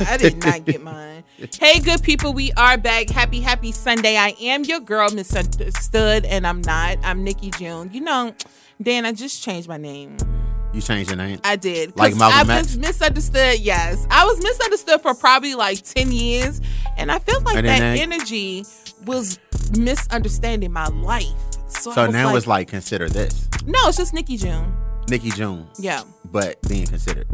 I did not get mine. Hey, good people, we are back. Happy, happy Sunday. I am your girl, misunderstood, and I'm not. I'm Nikki June. You know, Dan, I just changed my name. You changed your name? I did. Like Malcolm I was misunderstood. Yes, I was misunderstood for probably like ten years, and I felt like And that then energy was misunderstanding my life. So, So now like, it's like consider this no, it's just Nikki June. Nikki June, Yeah. but being considered.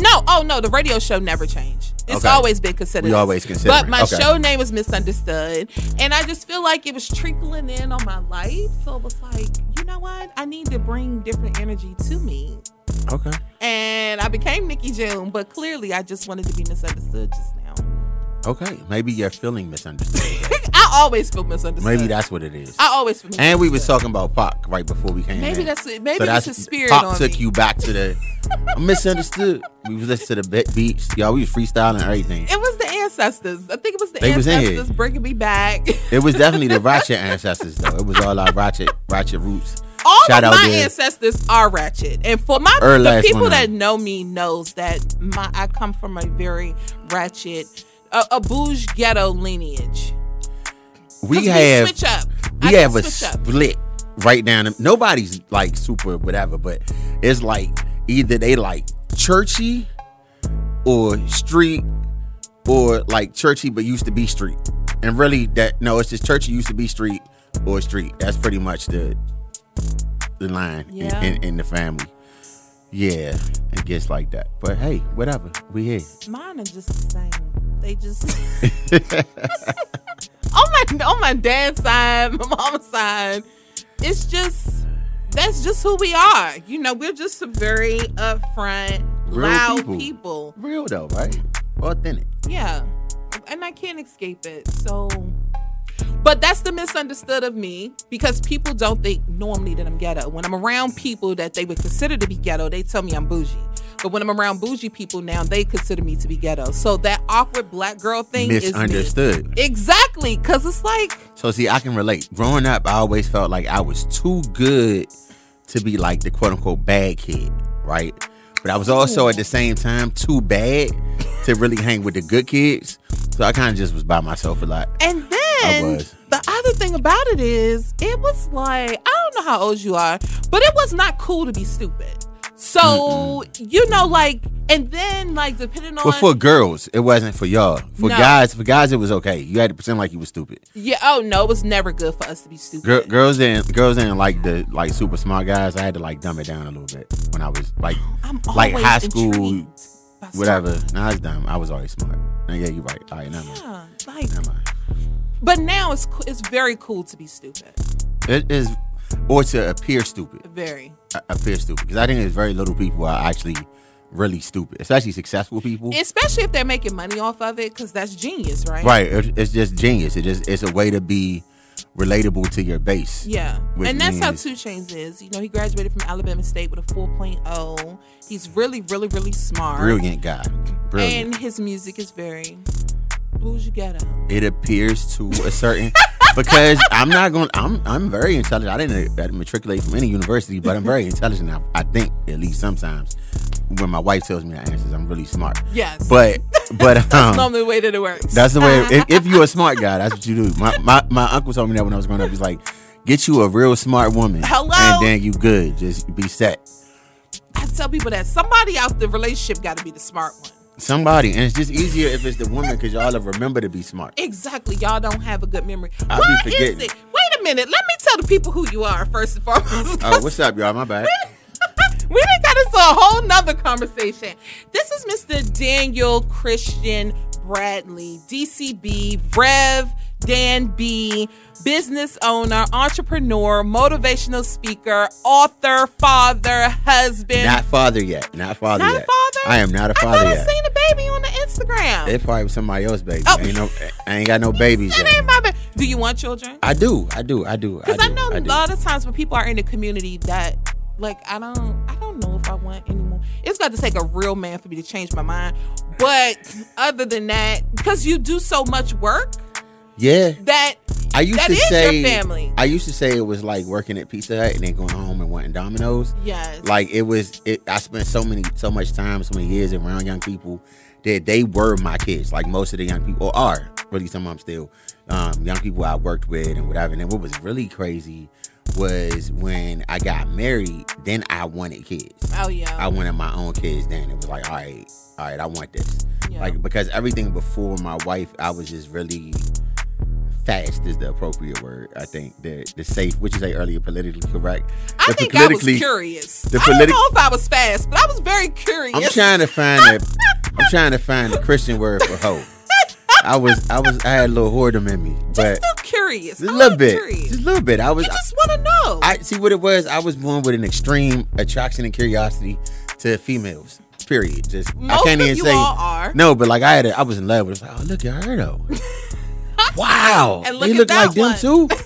No, oh no, the radio show never changed. It's Okay. always been considered. We always considered. But my Okay. show name was misunderstood, and I just feel like it was trickling in on my life. So it was like, you know what? I need to bring different energy to me, Okay. and I became Nikki June. But clearly, I just wanted to be misunderstood just now. Okay. Maybe you're feeling misunderstood. I always feel misunderstood. Maybe that's what it is. I always feel. And we was talking about Pac right before we came Maybe in. that's it. Maybe so that's his spirit Pac took me. you back to the I'm misunderstood. We was listening to the be- beats. Y'all, we was freestyling everything. It was the ancestors. I think it was the They was in here. ancestors bringing me back. It was definitely the ratchet ancestors though. It was all our ratchet ratchet roots. all Shout of my there. ancestors are ratchet, and for my Her the people that know me knows that my I come from a very ratchet, a, a bouge ghetto lineage. We have switch up. we I have a switch up. split right down. the- Nobody's like super whatever, but it's like either they like churchy or street or like churchy but used to be street. And really that no, it's just churchy used to be street or street. That's pretty much the the line in- in, in the family. Yeah, it gets like that. But hey, whatever. We here. Mine are just the same. They just on my on my dad's side, my mom's side. It's just that's just who we are. You know, we're just some very upfront, Real loud people. people. Real though, right? Authentic. Yeah. And I can't escape it. So but that's the misunderstood of me because people don't think normally that I'm ghetto. When I'm around people that they would consider to be ghetto, they tell me I'm bougie. But when I'm around bougie people now, they consider me to be ghetto. So that awkward black girl thing is me. Misunderstood. Exactly, because it's like So see, I can relate. Growing up, I always felt like I was too good to be like the quote unquote bad kid, right? But I was also at the same time too bad to really hang with the good kids. So I kind of just was by myself a lot. And then the other thing about it is, it was like, I don't know how old you are, but it was not cool to be stupid. So, you know, like, and then, like, depending on. But for girls, it wasn't for y'all. For No. guys, for guys, it was okay. You had to pretend like you was stupid. yeah, oh no, it was never good for us to be stupid. Girl, girls didn't. Girls didn't like the like super smart guys. I had to like dumb it down a little bit when I was like I'm like high school, whatever. Nah, it's dumb. I was always smart. Nah, yeah, you're right. All right, never mind. like, Never mind. but now it's it's very cool to be stupid. It is, or to appear stupid. Very. Appear stupid because I think there's very little people are actually really stupid, especially successful people. Especially if they're making money off of it, because that's genius, right? right? It's just genius. It just it's a way to be relatable to your base. Yeah. And that's how 2 Chainz is. You know, he graduated from Alabama State with a 4.0. He's really, really, really smart. Brilliant guy. Brilliant. And his music is very ghetto. it appears to a certain because I'm not going. I'm I'm very intelligent. I didn't, I didn't matriculate from any university, but I'm very intelligent. I, I think at least sometimes when my wife tells me the answers, I'm really smart. Yes. But but that's um, normally the way that it works. That's the way. if, if you're a smart guy, that's what you do. My, my my uncle told me that when I was growing up. He's like, get you a real smart woman, Hello? and then you good. Just be set. I tell people that somebody out the relationship got to be the smart one. Somebody, and it's just easier if it's the woman because y'all have remember to be smart. Exactly. Y'all don't have a good memory. I be What is forgetting. it? Wait a minute. Let me tell the people who you are first and foremost. Oh, what's up, y'all? My bad. we done got into a whole nother conversation. This is Mr. Daniel Christian Bradley, DCB, Rev Dan B, business owner, entrepreneur, motivational speaker, author, father, husband. Not father yet. Not father Not yet. father? I am not a father I yet. seen a baby on the Instagram. It probably was somebody else's baby. Oh. Ain't no, I ain't got no babies That yet. ain't my baby. Do you want children? I do, I do, I do. Because I, do, know a do. lot of times when people are in the community that like I don't I don't know if I want anymore. It's got to take a real man for me to change my mind. But other than that, because you do so much work Yeah, that I used that to is say. your family. I used to say it was like working at Pizza Hut and then going home and wanting Domino's. yes. Like it was. It, I spent so many, so much time, so many years around young people, that they were my kids. Like most of the young people are really some of them still um, young people I worked with and whatever. And then what was really crazy was when I got married. Then I wanted kids. Oh yeah. I wanted my own kids. Then it was like, all right, all right, I want this. Yeah. Like because everything before my wife, I was just really fast is the appropriate word. I think the the safe, which you say earlier, politically correct. I The think I was curious. the I don't know if I was fast, but I was very curious. I'm trying to find a, I'm trying to find a Christian word for hoe. I was, I was, I had a little whoredom in me, but Still curious. just a little bit, Curious. just a little bit. I was, you just want to know. I see what it was. I was born with an extreme attraction and curiosity to females. Period. Just Most I can't even say all are. no, but like I had, a, I was in love with. It. Like, oh look at her though. wow, And look they at look that like them too.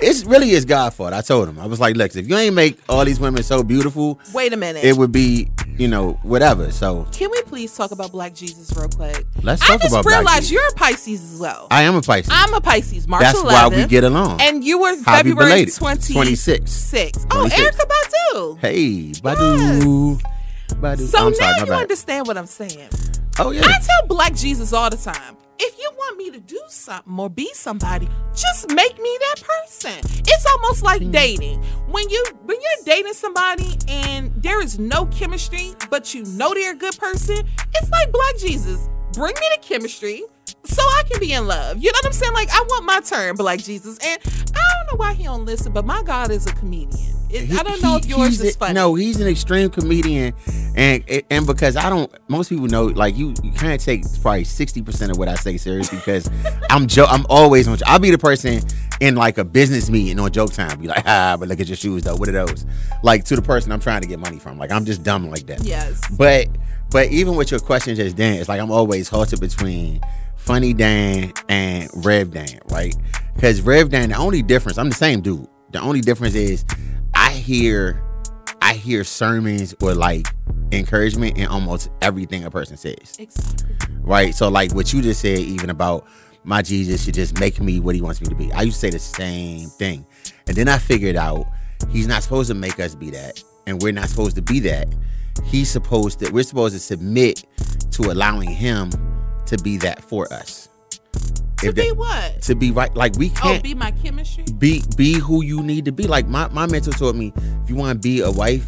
It's really is God fault. I told him. I was like, look, if you ain't make all these women so beautiful, Wait a minute. it would be, you know, whatever. So Can we please talk about Black Jesus real quick? let's I talk just about Black realized Jesus. you're a Pisces as well. I am a Pisces. I'm a Pisces. March That's 11th. why we get along. And you were Happy February belated. 20, 26. 6. Oh, 26. Erykah Badu. hey, Badu. Badu. So I'm now sorry, my you bad. understand what I'm saying. Oh yeah. I tell Black Jesus all the time. If you want me to do something or be somebody, just make me that person. It's almost like Hmm. dating. When you when you're dating somebody and there is no chemistry, but you know they're a good person, it's like Black Jesus. Bring me the chemistry so I can be in love. You know what I'm saying? Like I want my turn, Black Jesus. And I don't know why he don't listen, but my God is a comedian. It, I don't know if He- yours he's is funny. No, he's an extreme comedian, and and because I don't, most people know like you, you can't take probably sixty percent of what I say serious because I'm jo- I'm always on. I'll be the person in like a business meeting on joke time, be like, ah, but look at your shoes though. What are those? Like to the person I'm trying to get money from. Like I'm just dumb like that. Yes. But but even with your question just then, it's like I'm always halted between Funny Dan and Rev Dan, right? Because Rev Dan, the only difference, I'm the same dude. The only difference is I hear I hear sermons or like encouragement in almost everything a person says. Exactly. Right? So like what you just said, even about my Jesus should just make me what he wants me to be. I used to say the same thing. And then I figured out he's not supposed to make us be that. And we're not supposed to be that. He's supposed to we're supposed to submit to allowing him to be that for us. To be that- what? to be right like we Oh, can't Oh, be my chemistry? be be who you need to be. Like my, my mentor taught me, if you want to be a wife,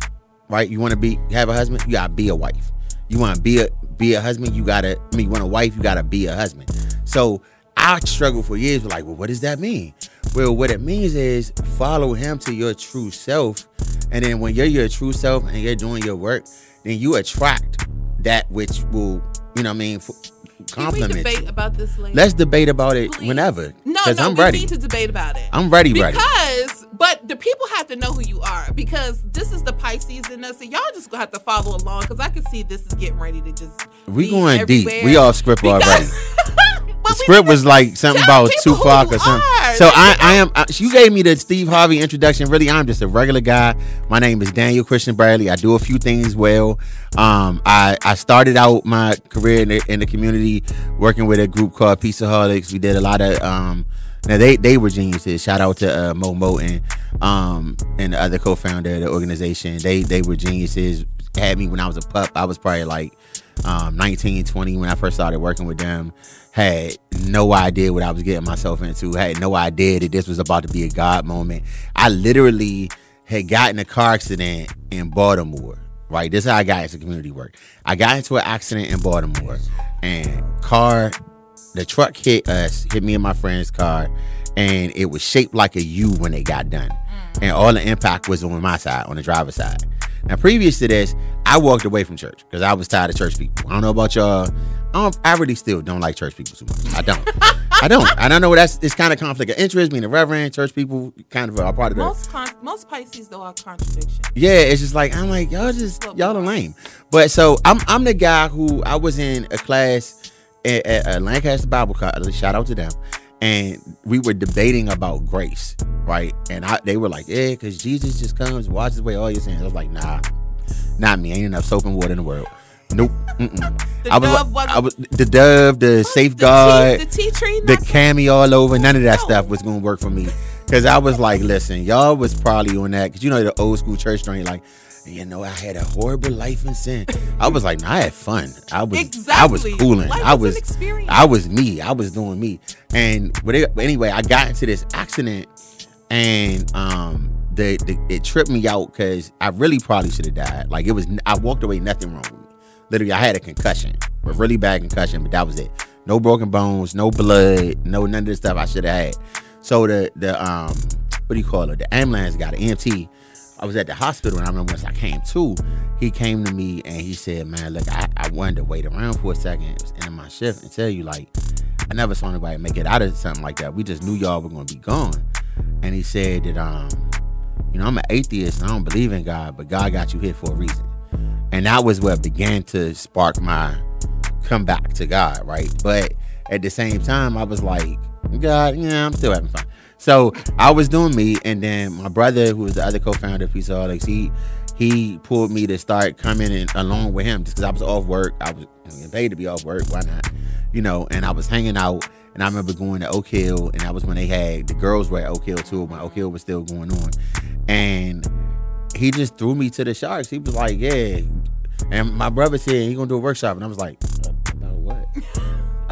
right? You want to be have a husband, you gotta be a wife. You want to be a be a husband, you gotta. I mean, you want a wife, you gotta be a husband. So I struggled for years like, well, what does that mean? Well, what it means is follow him to your true self, and then when you're your true self and you're doing your work, then you attract that which will, you know, what I mean, f- Can we compliment debate about this later? Let's debate about it Please. whenever. No, because no, I'm we ready. need to debate about it. I'm ready, ready. because, but the people have to know who you are because this is the Pisces in us, and y'all just gonna have to follow along because I can see this is getting ready to just. We going deep. We all script Because- already. The script was like something about Tupac or something. are. So I, I am. I, you gave me the Steve Harvey introduction. Really, I'm just a regular guy. My name is Daniel Christian Bradley. I do a few things well. Um, I I started out my career in the, in the community working with a group called Peaceoholics. We did a lot of um. Now they they were geniuses. Shout out to uh, Mo Moten, um, and the other co-founder of the organization. They they were geniuses. Had me when I was a pup. I was probably like um, 19, 20 when I first started working with them. Had no idea what I was getting myself into. Had no idea that this was about to be a God moment. I literally had gotten a car accident in Baltimore. Right, this is how I got into community work. I got into an accident in Baltimore, and car, the truck hit us, hit me and my friend's car, and it was shaped like a U when it got done, and all the impact was on my side, on the driver's side. Now, previous to this, I walked away from church because I was tired of church people. I don't know about y'all. I, don't, I really still don't like church people too much. I don't. I don't. I don't know. That's it's kind of conflict of interest. Being a reverend, church people kind of are part of that. Most con- most Pisces though are contradiction. Yeah, it's just like I'm like y'all just y'all are lame. But so I'm I'm the guy who I was in a class at, at uh, Lancaster Bible College. Shout out to them, and we were debating about grace, right? And I, they were like, yeah, because Jesus just comes, washes away all your sins. I was like, nah, not me. Ain't enough soap and water in the world. Nope. I was, like- wasn't- I was the dove, the What? safeguard, the tea, the tea tree, the cami all over. None of that No. stuff was gonna work for me. Cause I was like, listen, y'all was probably on that. Cause you know the old school church joint, like, you know, I had a horrible life in sin. I was like, nah, I had fun. I was, exactly. I was cooling. Life I was, experience. I was me. I was doing me. And but anyway, I got into this accident, and um, the, the it tripped me out because I really probably should have died. Like it was, I walked away, nothing wrong with me. Literally, I had a concussion, a really bad concussion, but that was it. No broken bones, no blood, no none of the stuff I should have had. So the the um, what do you call it? The ambulance got an EMT I was at the hospital and I remember once I came to, he came to me and he said, Man, look, I, I wanted to wait around for a second. In my shift and tell you, like, I never saw anybody make it out of something like that. We just knew y'all were gonna be gone. And he said that um, you know, I'm an atheist I don't believe in God, but God got you here for a reason. And that was what began to spark my come back to God, right? But at the same time, I was like, God, yeah, I'm still having fun. So I was doing me, and then my brother, who was the other co-founder of Peaceoholics, he he pulled me to start coming in along with him just because I was off work. I was paid to be off work. Why not? You know, and I was hanging out, and I remember going to Oak Hill, and that was when they had the girls were at Oak Hill too, when Oak Hill was still going on, and he just threw me to the sharks. He was like, "Yeah," and my brother said he gonna do a workshop, and I was like?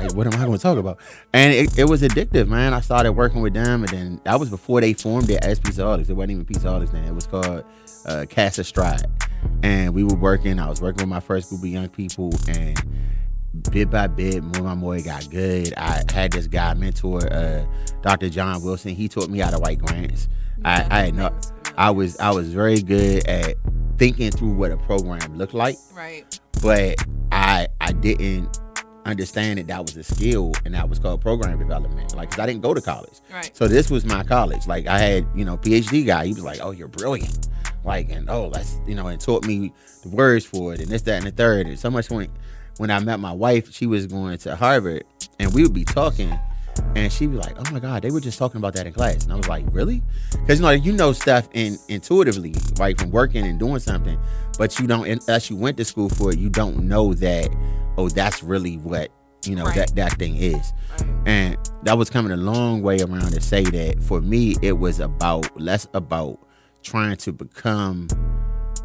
Like, what am I going to talk about? And it, it, was addictive, man. I started working with them, and then that was before they formed it as Peaceoholics. It wasn't even Peaceoholics then. It was called uh, Cast Stride. And we were working. I was working with my first group of young people, and bit by bit, more and more it got good. I had this guy mentor, uh, Dr. John Wilson. He taught me how to write grants. I, I had no, I was I was very good at thinking through what a program looked like. Right. But I I didn't understand that that was a skill and that was called program development. Like, cause I didn't go to college. Right. So this was my college. Like, I had, you know, PhD guy. He was like, oh, you're brilliant. Like, and oh, that's, you know, and taught me the words for it and this, that, and the third. And so much when, when I met my wife, she was going to Harvard and we would be talking and she was like, "Oh my God, they were just talking about that in class." And I was like, "Really?" Because you know, you know stuff in intuitively, right, from working and doing something, but you don't unless you went to school for it, you don't know that oh, that's really what you know right. that that thing is. Right. And that was coming a long way around to say that for me, it was about less about trying to become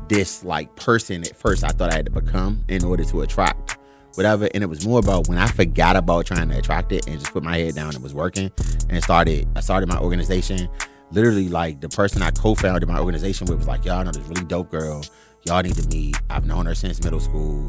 this like person at first I thought I had to become in order to attract whatever. And it was more about when I forgot about trying to attract it and just put my head down and was working and started I started my organization. Literally like the person I co-founded my organization with was like, Y'all know this really dope girl. Y'all need to meet. I've known her since middle school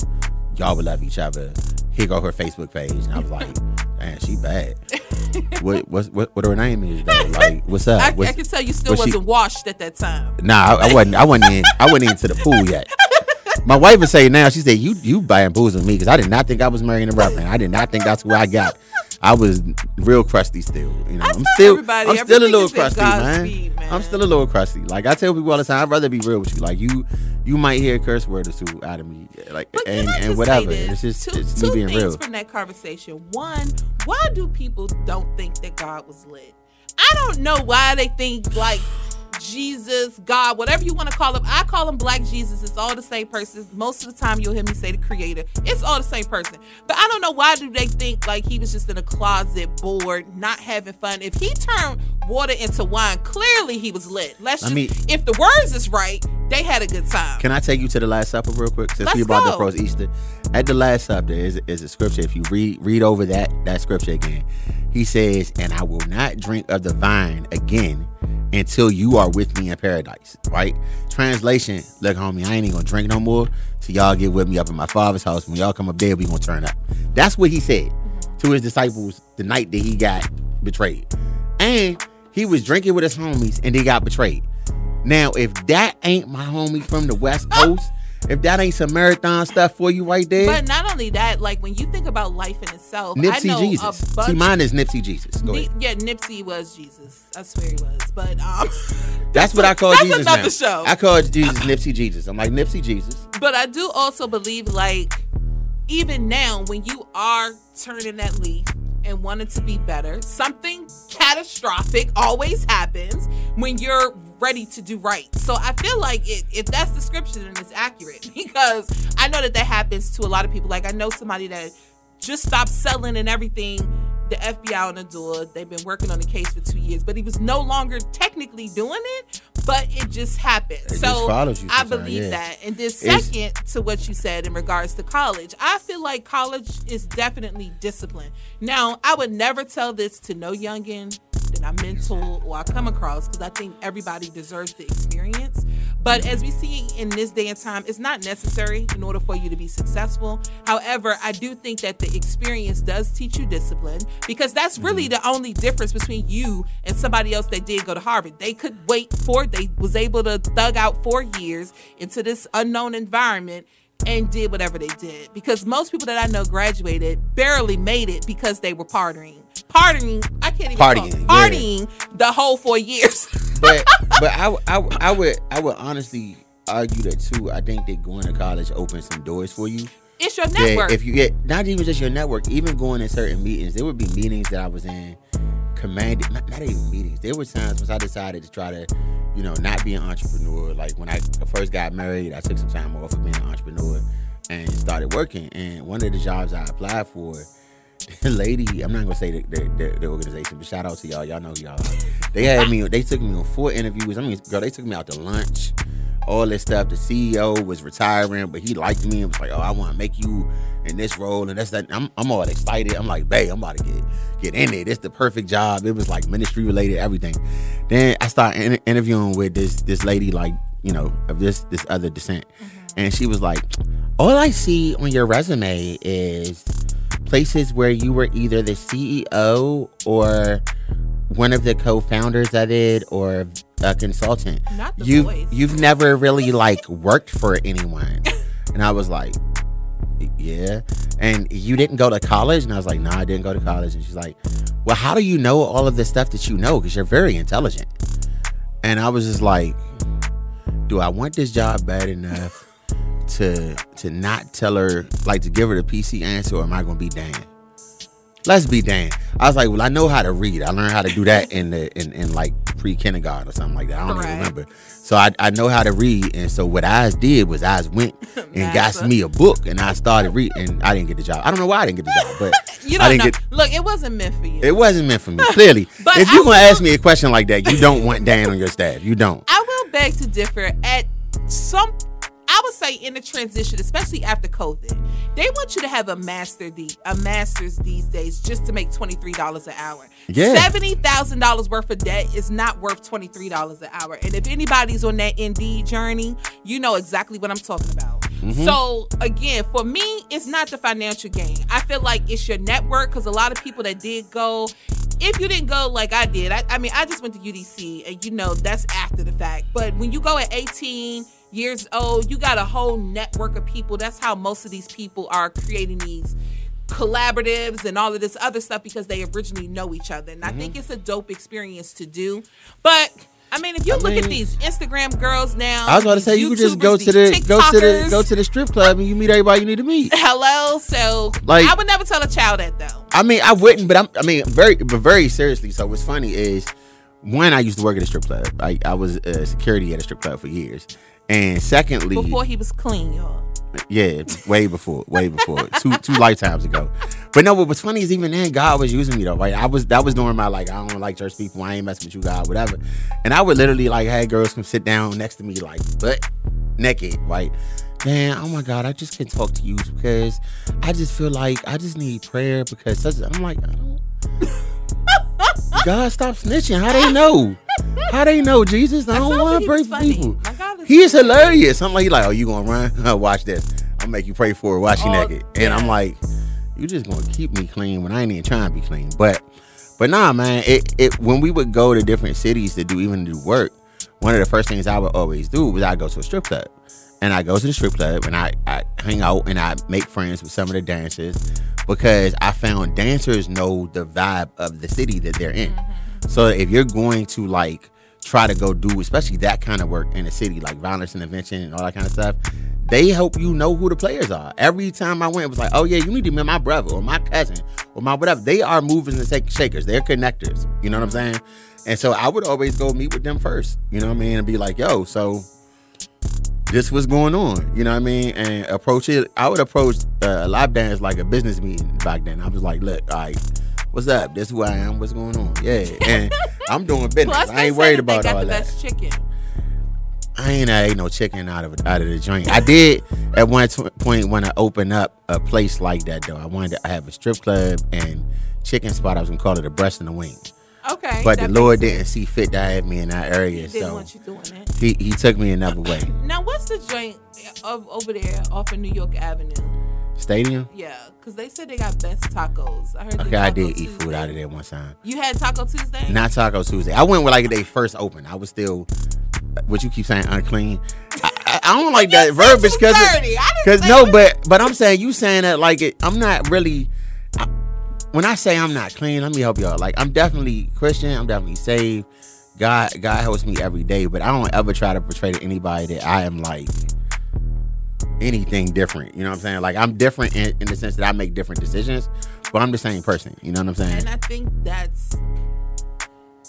y'all would love each other. Here go her Facebook page, and I was like, man, she bad. what what what what her name is though? Like, what's up? I, what's, I can tell you still wasn't she, washed at that time. Nah, I, I wasn't. I wasn't in. I wasn't into the pool yet. My wife would say now, she said, "You you bamboozling me because I did not think I was marrying a reverend. I did not think that's who I got. I was real crusty still. You know, I am still I'm still a little crusty, man. Speed, man. I'm still a little crusty. Like I tell people all the time, I'd rather be real with you. Like you you might hear a curse word or two out of me, like but and, and whatever. It's just two, it's me being things real. from that conversation. One, why do people don't think that God was lit? I don't know why they think like Jesus, God, whatever you want to call him. I call him Black Jesus. It's all the same person. Most of the time, you'll hear me say the Creator. It's all the same person. But I don't know why do they think like he was just in a closet, bored, not having fun. If he turned water into wine, clearly he was lit. Let's just, I mean, if the words is right, they had a good time. Can I take you to the Last Supper real quick? Since Let's we brought go. the pros Easter, at the Last Supper is is a scripture. If you read read over that that scripture again, he says, "And I will not drink of the vine again." Until you are with me in paradise, right? Translation, look, homie, I ain't even gonna drink no more till y'all get with me up in my father's house. When y'all come up there, we gonna turn up. That's what he said to his disciples the night that he got betrayed. And he was drinking with his homies and they got betrayed. Now, if that ain't my homie from the West Coast, if that ain't some marathon stuff for you right there. But not only that, like when you think about life in itself, Nipsey I know Jesus. See, mine is Nipsey Jesus. Go ahead. Yeah, Nipsey was Jesus. I swear he was. But um, that's, that's what I call that's Jesus. another now. show. I call Jesus Nipsey Jesus. I'm like Nipsey Jesus. But I do also believe, like, even now, when you are turning that leaf and wanting to be better, something catastrophic always happens when you're ready to do right. So I feel like it, if that's the scripture, then it's accurate because I know that that happens to a lot of people. Like I know somebody that just stopped selling and everything. The FBI on the door. They've been working on the case for two years, but he was no longer technically doing it. but it just happened. It so just I believe yeah. that. And then It's- second to what you said in regards to college, I feel like college is definitely discipline. Now, I would never tell this to no youngin that I mentor or I come across because I think everybody deserves the experience. But as we see in this day and time, it's not necessary in order for you to be successful. However, I do think that the experience does teach you discipline because that's really mm-hmm. the only difference between you and somebody else that did go to Harvard. They could wait for they was able to thug out four years into this unknown environment and did whatever they did. Because most people that I know graduated barely made it because they were partying. Partying, I can't even Partying, talk. yeah. partying the whole four years. but but I, I, I would I would honestly argue that too. I think that going to college opens some doors for you. it's your network. if you get not even just your network, even going in certain meetings, there would be meetings that I was in commanded not, not even meetings. There were times when I decided to try to, you know, not be an entrepreneur. Like when I first got married, I took some time off of being an entrepreneur and started working. And one of the jobs I applied for, lady, I'm not gonna say the, the, the, the organization, but shout out to y'all. Y'all know y'all. They had me, they took me on four interviews. I mean, girl, they took me out to lunch all this stuff. The CEO was retiring, but he liked me and was like, "Oh, I want to make you in this role." And that's that. I'm, I'm all excited. I'm like, "Babe, I'm about to get get in it. It's the perfect job." It was like ministry related, everything. Then I started inter- interviewing with this this lady, like you know, of this this other descent, mm-hmm. and she was like, "All I see on your resume is places where you were either the CEO or." One of the co-founders of it, or a consultant. Not the you've voice. you've never really like worked for anyone. And i was like yeah. And you didn't go to college? And i was like no i didn't go to college. And she's like well how do you know all of the stuff that you know? Because you're very intelligent. And i was just like do i want this job bad enough to to not tell her like to give her the pc answer or am i gonna be damned let's be damned i was like well i know how to read i learned how to do that in the in, in like pre-kindergarten or something like that i don't even remember so I, I know how to read and so what I did was I went and got me a book and I started reading and I didn't get the job. I don't know why I didn't get the job, but you I don't didn't know. get Look, it wasn't meant for you. it wasn't meant for me. Clearly. But if you're gonna ask me a question like that, you don't want Dan on your staff. You don't. I will beg to differ at some I would say in the transition, especially after COVID, they want you to have a master the a master's these days just to make twenty three dollars an hour. Yeah. Seventy thousand dollars worth of debt is not worth twenty three dollars an hour. And if anybody's on that Indeed journey, you know exactly what I'm talking about. Mm-hmm. So again, for me, it's not the financial gain. I feel like it's your network because a lot of people that did go, if you didn't go like I did, I, I mean, I just went to UDC, and you know that's after the fact. But when you go at 18 years old, you got a whole network of people. That's how most of these people are creating these collaboratives and all of this other stuff because they originally know each other. And I think it's a dope experience to do. But I mean, if you I look at these Instagram girls now, I was about to say you could just go to the go to the go to the strip club and you meet everybody you need to meet. Hello, so Like- I would never tell a child that though. I mean, I wouldn't, but I'm. I mean, very, but very seriously. So what's funny is, one, I used to work at a strip club. I, I was uh, security at a strip club for years, and secondly, Before he was clean, y'all. yeah, way before, way before, two two lifetimes ago. But no, but what's funny is even then, God was using me though. Right, I was that was during my like I don't like church people. I ain't messing with you, God, whatever. And I would literally like have girls come sit down next to me like butt naked, right. Man, oh my God, I just can't talk to you because I just feel like I just need prayer because such, I'm like, I don't. God, stop snitching. How they know? How they know, Jesus? I don't want to pray for people. My God is He is hilarious. I'm like, he like, oh, you gonna run? Watch this. I'll make you pray for it. Watch you Oh, naked. And I'm like, you just gonna keep me clean when I ain't even trying to be clean. But, but nah, man. It, it when we would go to different cities to do even do work, one of the first things I would always do was I go to a strip club. And I go to the strip club and I, I hang out and I make friends with some of the dancers because I found dancers know the vibe of the city that they're in. Mm-hmm. So if you're going to like try to go do, especially that kind of work in a city like violence intervention and all that kind of stuff, they help you know who the players are. Every time I went, it was like, oh yeah, you need to meet my brother or my cousin or my whatever. They are movers and shak- shakers. They're connectors. You know what I'm saying? And so I would always go meet with them first. You know what I mean? And be like, yo, so this was going on. You know what I mean? And approach it. I would approach uh, a lap dance like a business meeting back then. I was like, look, all right, what's up? This is who I am. What's going on? Yeah, and I'm doing business. Plus, I ain't worried that they about got all the that. best chicken. I ain't ate no chicken out of out of the joint. I did at one t- point when I open up a place like that though. I wanted to have a strip club and chicken spot. I was gonna call it a breast and a wing. Okay. But the Lord makes didn't see fit to have me in that area, sense. Didn't so want you doing it. he, he took me another way. Now, what's the joint of, over there off of New York Avenue? Stadium. Yeah, because they said they got best tacos. I heard. Okay, I did eat food out of there one time. You had Taco Tuesday? Not Taco Tuesday. I went with like they first opened. I was still what you keep saying unclean. I, I, don't like that verbiage because dirty. I didn't because no, but but I'm saying you saying that like it. I'm not really. When I say I'm not clean, let me help y'all. Like I'm definitely Christian. I'm definitely saved. God God helps me every day, but I don't ever try to portray to anybody that I am like anything different. You know what I'm saying? Like I'm different in, in the sense that I make different decisions, but I'm the same person. You know what I'm saying? And I think that's.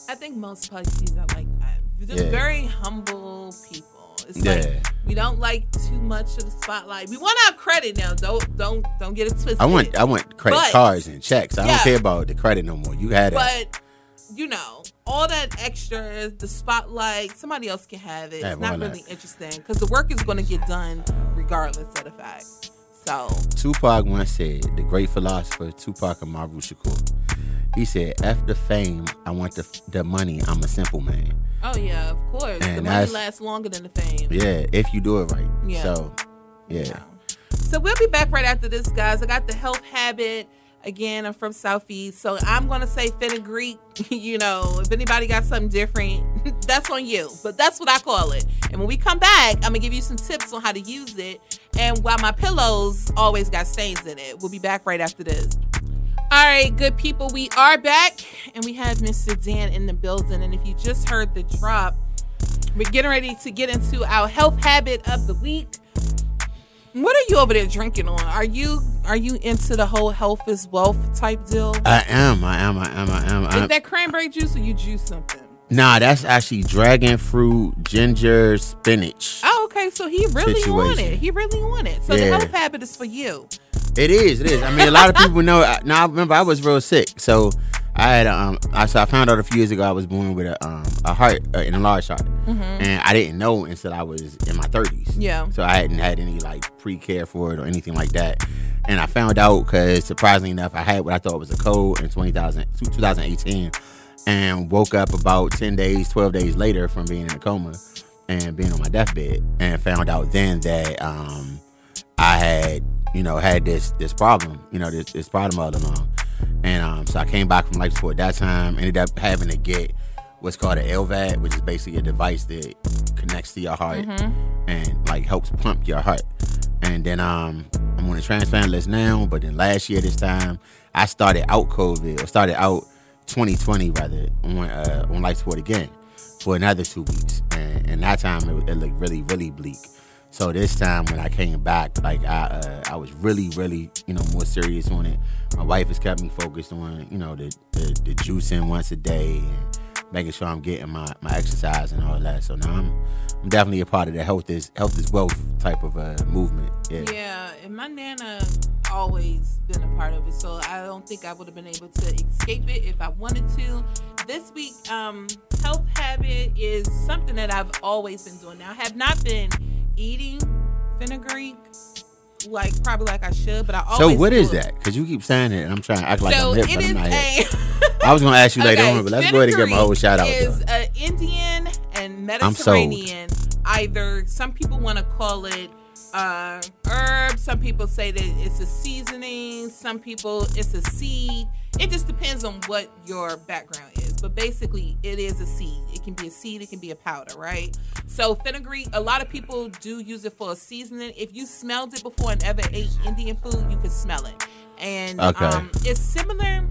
I think most Pisces are like that. They're Yeah. very humble people. It's Yeah. like we don't like too much of the spotlight. We want our credit now. Don't don't don't get it twisted. I want I want credit But- cards and checks. I Yeah. don't care about the credit no more. You had it. But you know, all that extra, the spotlight, somebody else can have it. It's not really interesting because the work is going to get done regardless of the fact. So Tupac once said, the great philosopher Tupac Amaru Shakur, he said, "F the fame, I want the the money. I'm a simple man." Oh yeah, of course. the And money lasts longer than the fame. Yeah, if you do it right. Yeah. So, yeah. So we'll be back right after this, guys. I got the health habit. Again, I'm from Southeast, so I'm gonna say fenugreek. you know, if anybody got something different, that's on you. But that's what I call it. And when we come back, I'm gonna give you some tips on how to use it. And while my pillows always got stains in it, we'll be back right after this. All right, good people, we are back, and we have Mr. Dan in the building. And if you just heard the drop, we're getting ready to get into our health habit of the week. What are you over there drinking on? Are you are you into the whole health is wealth type deal? I am. I am. I am. I am. I Is that cranberry juice or you juice something? Nah, that's actually dragon fruit, ginger, spinach. Oh, okay. So he really on it. He really on it. So the health habit is for you. It is. It is. I mean, a lot of people know. Now, I remember I was real sick, so I had um. I so I found out a few years ago I was born with a um a heart, uh, an enlarged heart, and I didn't know until I was in my thirties. Yeah. So I hadn't had any like pre care for it or anything like that, and I found out because surprisingly enough, I had what I thought was a cold in 20,000 2018, and woke up about ten days, twelve days later from being in a coma and being on my deathbed, and found out then that um I had, you know, had this this problem, you know, this, this problem all along. And um, so I came back from life support that time, ended up having to get what's called an LVAD, which is basically a device that connects to your heart and like helps pump your heart. And then um, I'm on a transplant list now, but then last year this time I started out COVID or started out 2020 rather on uh, on life support again for another two weeks, and, and that time it, it looked really really bleak. So this time when I came back, like I uh, I was really really you know more serious on it. My wife has kept me focused on you know the the, the juicing once a day and making sure I'm getting my, my exercise and all that. So now I'm I'm definitely a part of the health is health is wealth type of uh, movement. Yeah. Yeah, and my nana always been a part of it, so I don't think I would have been able to escape it if I wanted to. This week, um, health habit is something that I've always been doing. Now, I have not been eating fenugreek like probably like I should, but I always. So what is that? Because you keep saying it, and I'm trying to act like so I'm hip, but I'm not hip. a. I was gonna ask you later Okay, on, but let's go ahead and give my whole shout out. Is uh, Indian and. Mediterranean. Either some people want to call it uh, herb. Some people say that it's a seasoning. Some people it's a seed. It just depends on what your background is. But basically, it is a seed. It can be a seed. It can be a powder, right? So fenugreek. A lot of people do use it for a seasoning. If you smelled it before and ever ate Indian food, you could smell it. And Okay. um, it's similar.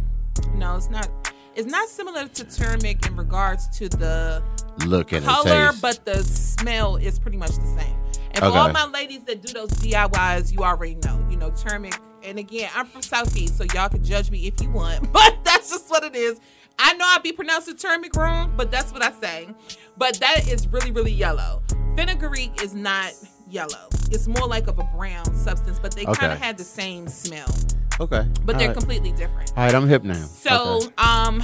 No, it's not. It's not similar to turmeric in regards to the Look at color, the taste. but the smell is pretty much the same. And for all my ladies that do those DIYs, you already know. You know, turmeric. And again, I'm from Southeast, so y'all can judge me if you want, but that's just what it is. I know I be pronouncing turmeric wrong, but that's what I say. But that is really, really yellow. Fenugreek is not yellow. It's more like of a brown substance, but they kind of had the same smell, okay, but All they're right. completely different. All right, I'm hip now. So, Okay. um,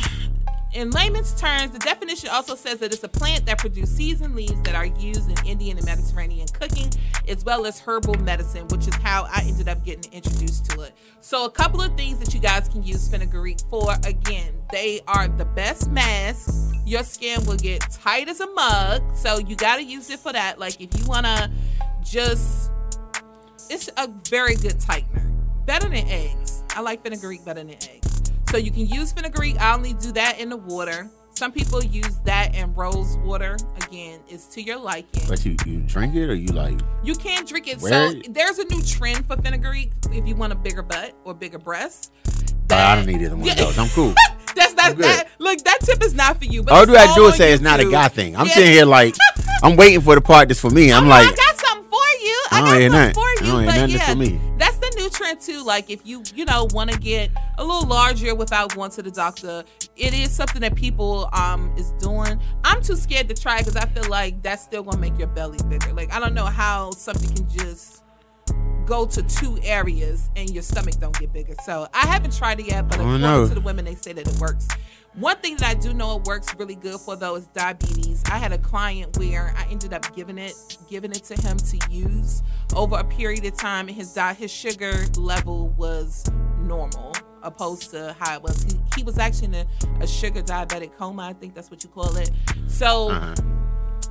in layman's terms, the definition also says that it's a plant that produces seeds and leaves that are used in Indian and Mediterranean cooking, as well as herbal medicine, which is how I ended up getting introduced to it. So, a couple of things that you guys can use fenugreek for. Again, they are the best mask. Your skin will get tight as a mug, so you got to use it for that. Like if you want to just, it's a very good tightener. Better than eggs. I like fenugreek better than eggs. So you can use fenugreek. I only do that in the water. Some people use that in rose water. Again, it's to your liking. But you you drink it or you like? You can't drink it. So there's a new trend for fenugreek if you want a bigger butt or bigger breasts. Oh, I don't need either one of those. I'm cool. That's not good. that. Look, that tip is not for you. But All do I do is say it's not a guy thing. I'm Yeah. sitting here like I'm waiting for the part that's for me. I'm Oh, like, I got something for you. I, I don't got something nothing. for you. but yeah, for me. that's new too. Like if you you know want to get a little larger without going to the doctor, it is something that people um is doing. I'm too scared to try because I feel like that's still gonna make your belly bigger. Like I don't know how something can just go to two areas and your stomach don't get bigger. So I haven't tried it yet, but according to the women, they say that it works. One thing that I do know it works really good for though is diabetes. I had a client where I ended up giving it giving it to him to use over a period of time and his di- his sugar level was normal opposed to how it was. He, he was actually in a, a sugar diabetic coma, I think that's what you call it. So uh-huh.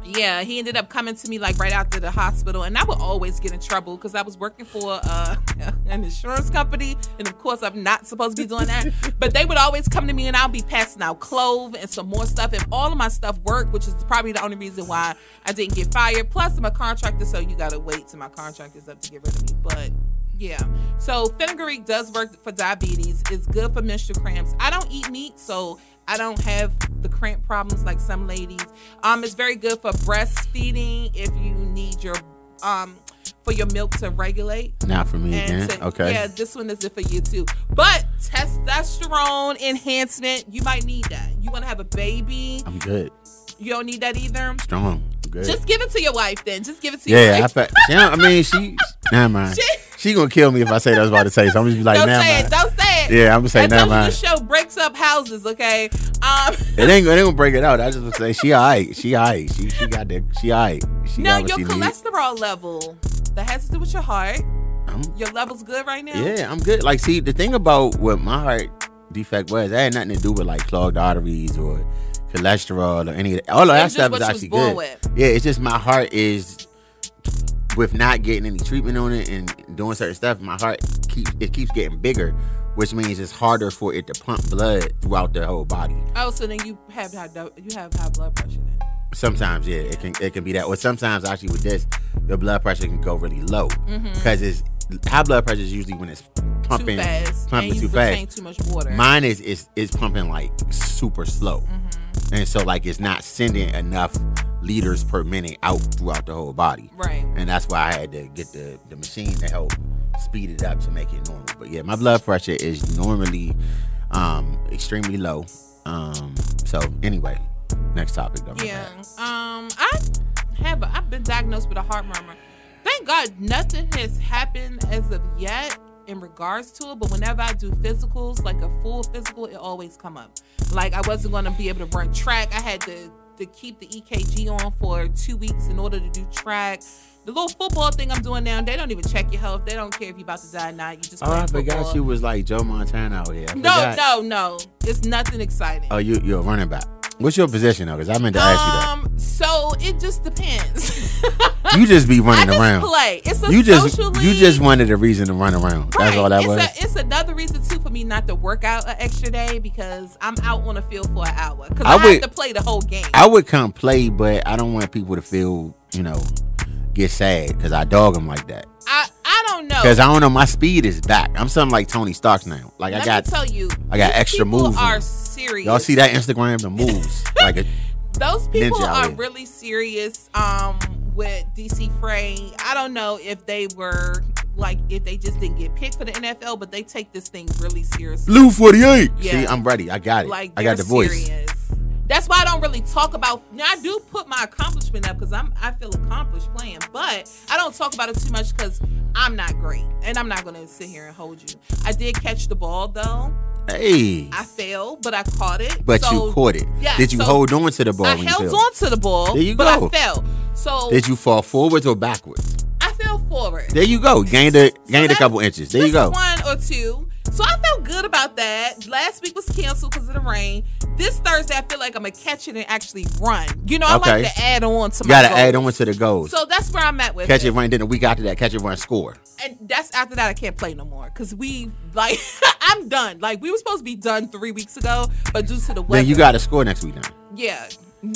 Yeah, he ended up coming to me like right after the hospital, and I would always get in trouble because I was working for uh, an insurance company, and of course I'm not supposed to be doing that. but they would always come to me, and I'll be passing out clove and some more stuff. If all of my stuff worked, which is probably the only reason why I didn't get fired. Plus, I'm a contractor, so you gotta wait till my contract is up to get rid of me. But yeah. So fenugreek does work for diabetes. It's good for menstrual cramps. I don't eat meat, so I don't have the cramp problems like some ladies. Um, it's very good for breastfeeding if you need your um for your milk to regulate. Not for me again. to- okay. Yeah, this one is it for you too. But testosterone enhancement, you might need that. You want to have a baby, I'm good. you don't need that either. Strong. I'm good. Just give it to your wife then. Just give it to your yeah, I, wife. fe- she don't- I mean, she. Never mind. She- She gonna kill me if I say that I was about to say. So I'm just be like, don't say mind. it. Don't say Yeah, I'm gonna say I never told you mind. this show breaks up houses, okay? Um, It ain't, it ain't gonna break it out. I just say she alright. She alright. She she got the she alright. She got your what she need. cholesterol level that has to do with your heart. I'm- Your level's good right now. Yeah, I'm good. Like, see, the thing about what my heart defect was, that had nothing to do with like clogged arteries or cholesterol or any of that. All of that stuff is actually good. with. Yeah, it's just my heart is with not getting any treatment on it and doing certain stuff. My heart keeps it keeps getting bigger, which means it's harder for it to pump blood throughout the whole body. Oh, so then you have high you have high blood pressure then. Sometimes, yeah, it can it can be that. Or sometimes, actually, with this, your blood pressure can go really low because it's high blood pressure is usually when it's pumping too fast. pumping too fast. too much water. Mine is is is pumping like super slow, Mm-hmm. And so like it's not sending enough liters per minute out throughout the whole body, right. and that's why I had to get the the machine to help speed it up to make it normal. But yeah, my blood pressure is normally um extremely low. Um, so anyway, next topic. Though, Yeah. Um, I have a, I've been diagnosed with a heart murmur. Thank God nothing has happened as of yet in regards to it. But whenever I do physicals, like a full physical, it always come up. Like I wasn't gonna be able to run track. I had to to keep the EKG on for two weeks in order to do track. The little football thing I'm doing now, they don't even check your health. They don't care if you're about to die or not. You just Oh, I forgot football. you was like Joe Montana out here. I No, forgot. no, no. It's nothing exciting. Oh, you you're a running back. What's your position though? Because I meant to ask you that. Um, so it just depends. You just be running I just around. play. It's a You just socially, you just wanted a reason to run around. That's right. all that it's was. A, it's another reason too for me not to work out an extra day because I'm out on the field for an hour because I I, would- have to play the whole game. I would come play, but I don't want people to feel you know get sad because I dog them like that. I I don't know. Because I don't know, my speed is back. I'm something like Tony Stark now. Like Let I got me tell you, I got extra moves Are. Serious? y'all see that Instagram the moves like a, Those people are really serious. Um, with DC Fray, I don't know if they were like if they just didn't get picked for the NFL, but they take this thing really seriously. Blue 48. Yeah. See, I'm ready. I got it. like I got the voice. serious. That's why I don't really talk about. Now I do put my accomplishment up because I'm I feel accomplished playing, but I don't talk about it too much because I'm not great, and I'm not gonna sit here and hold you. I did catch the ball though. Hey. I failed, but I caught it. But So, you caught it. yeah, Did you so hold on to the ball I you held fell? on to the ball, There you but go. I fell. So Did you fall forwards or backwards? I fell forward. There you go. Gained a So gained a couple inches. There you go. One or two. So I felt good about that. Last week was canceled because of the rain. This Thursday, I feel like I'm gonna catch it and actually run. You know, I Okay. like to add on to You my gotta add on to the goals. So that's where I'm at with catch it. it, run. Then the week after that, catch it, run, score. and that's after that I can't play no more because we like I'm done. Like we were supposed to be done three weeks ago, but due to the weather, Then you got to score next week. Then yeah.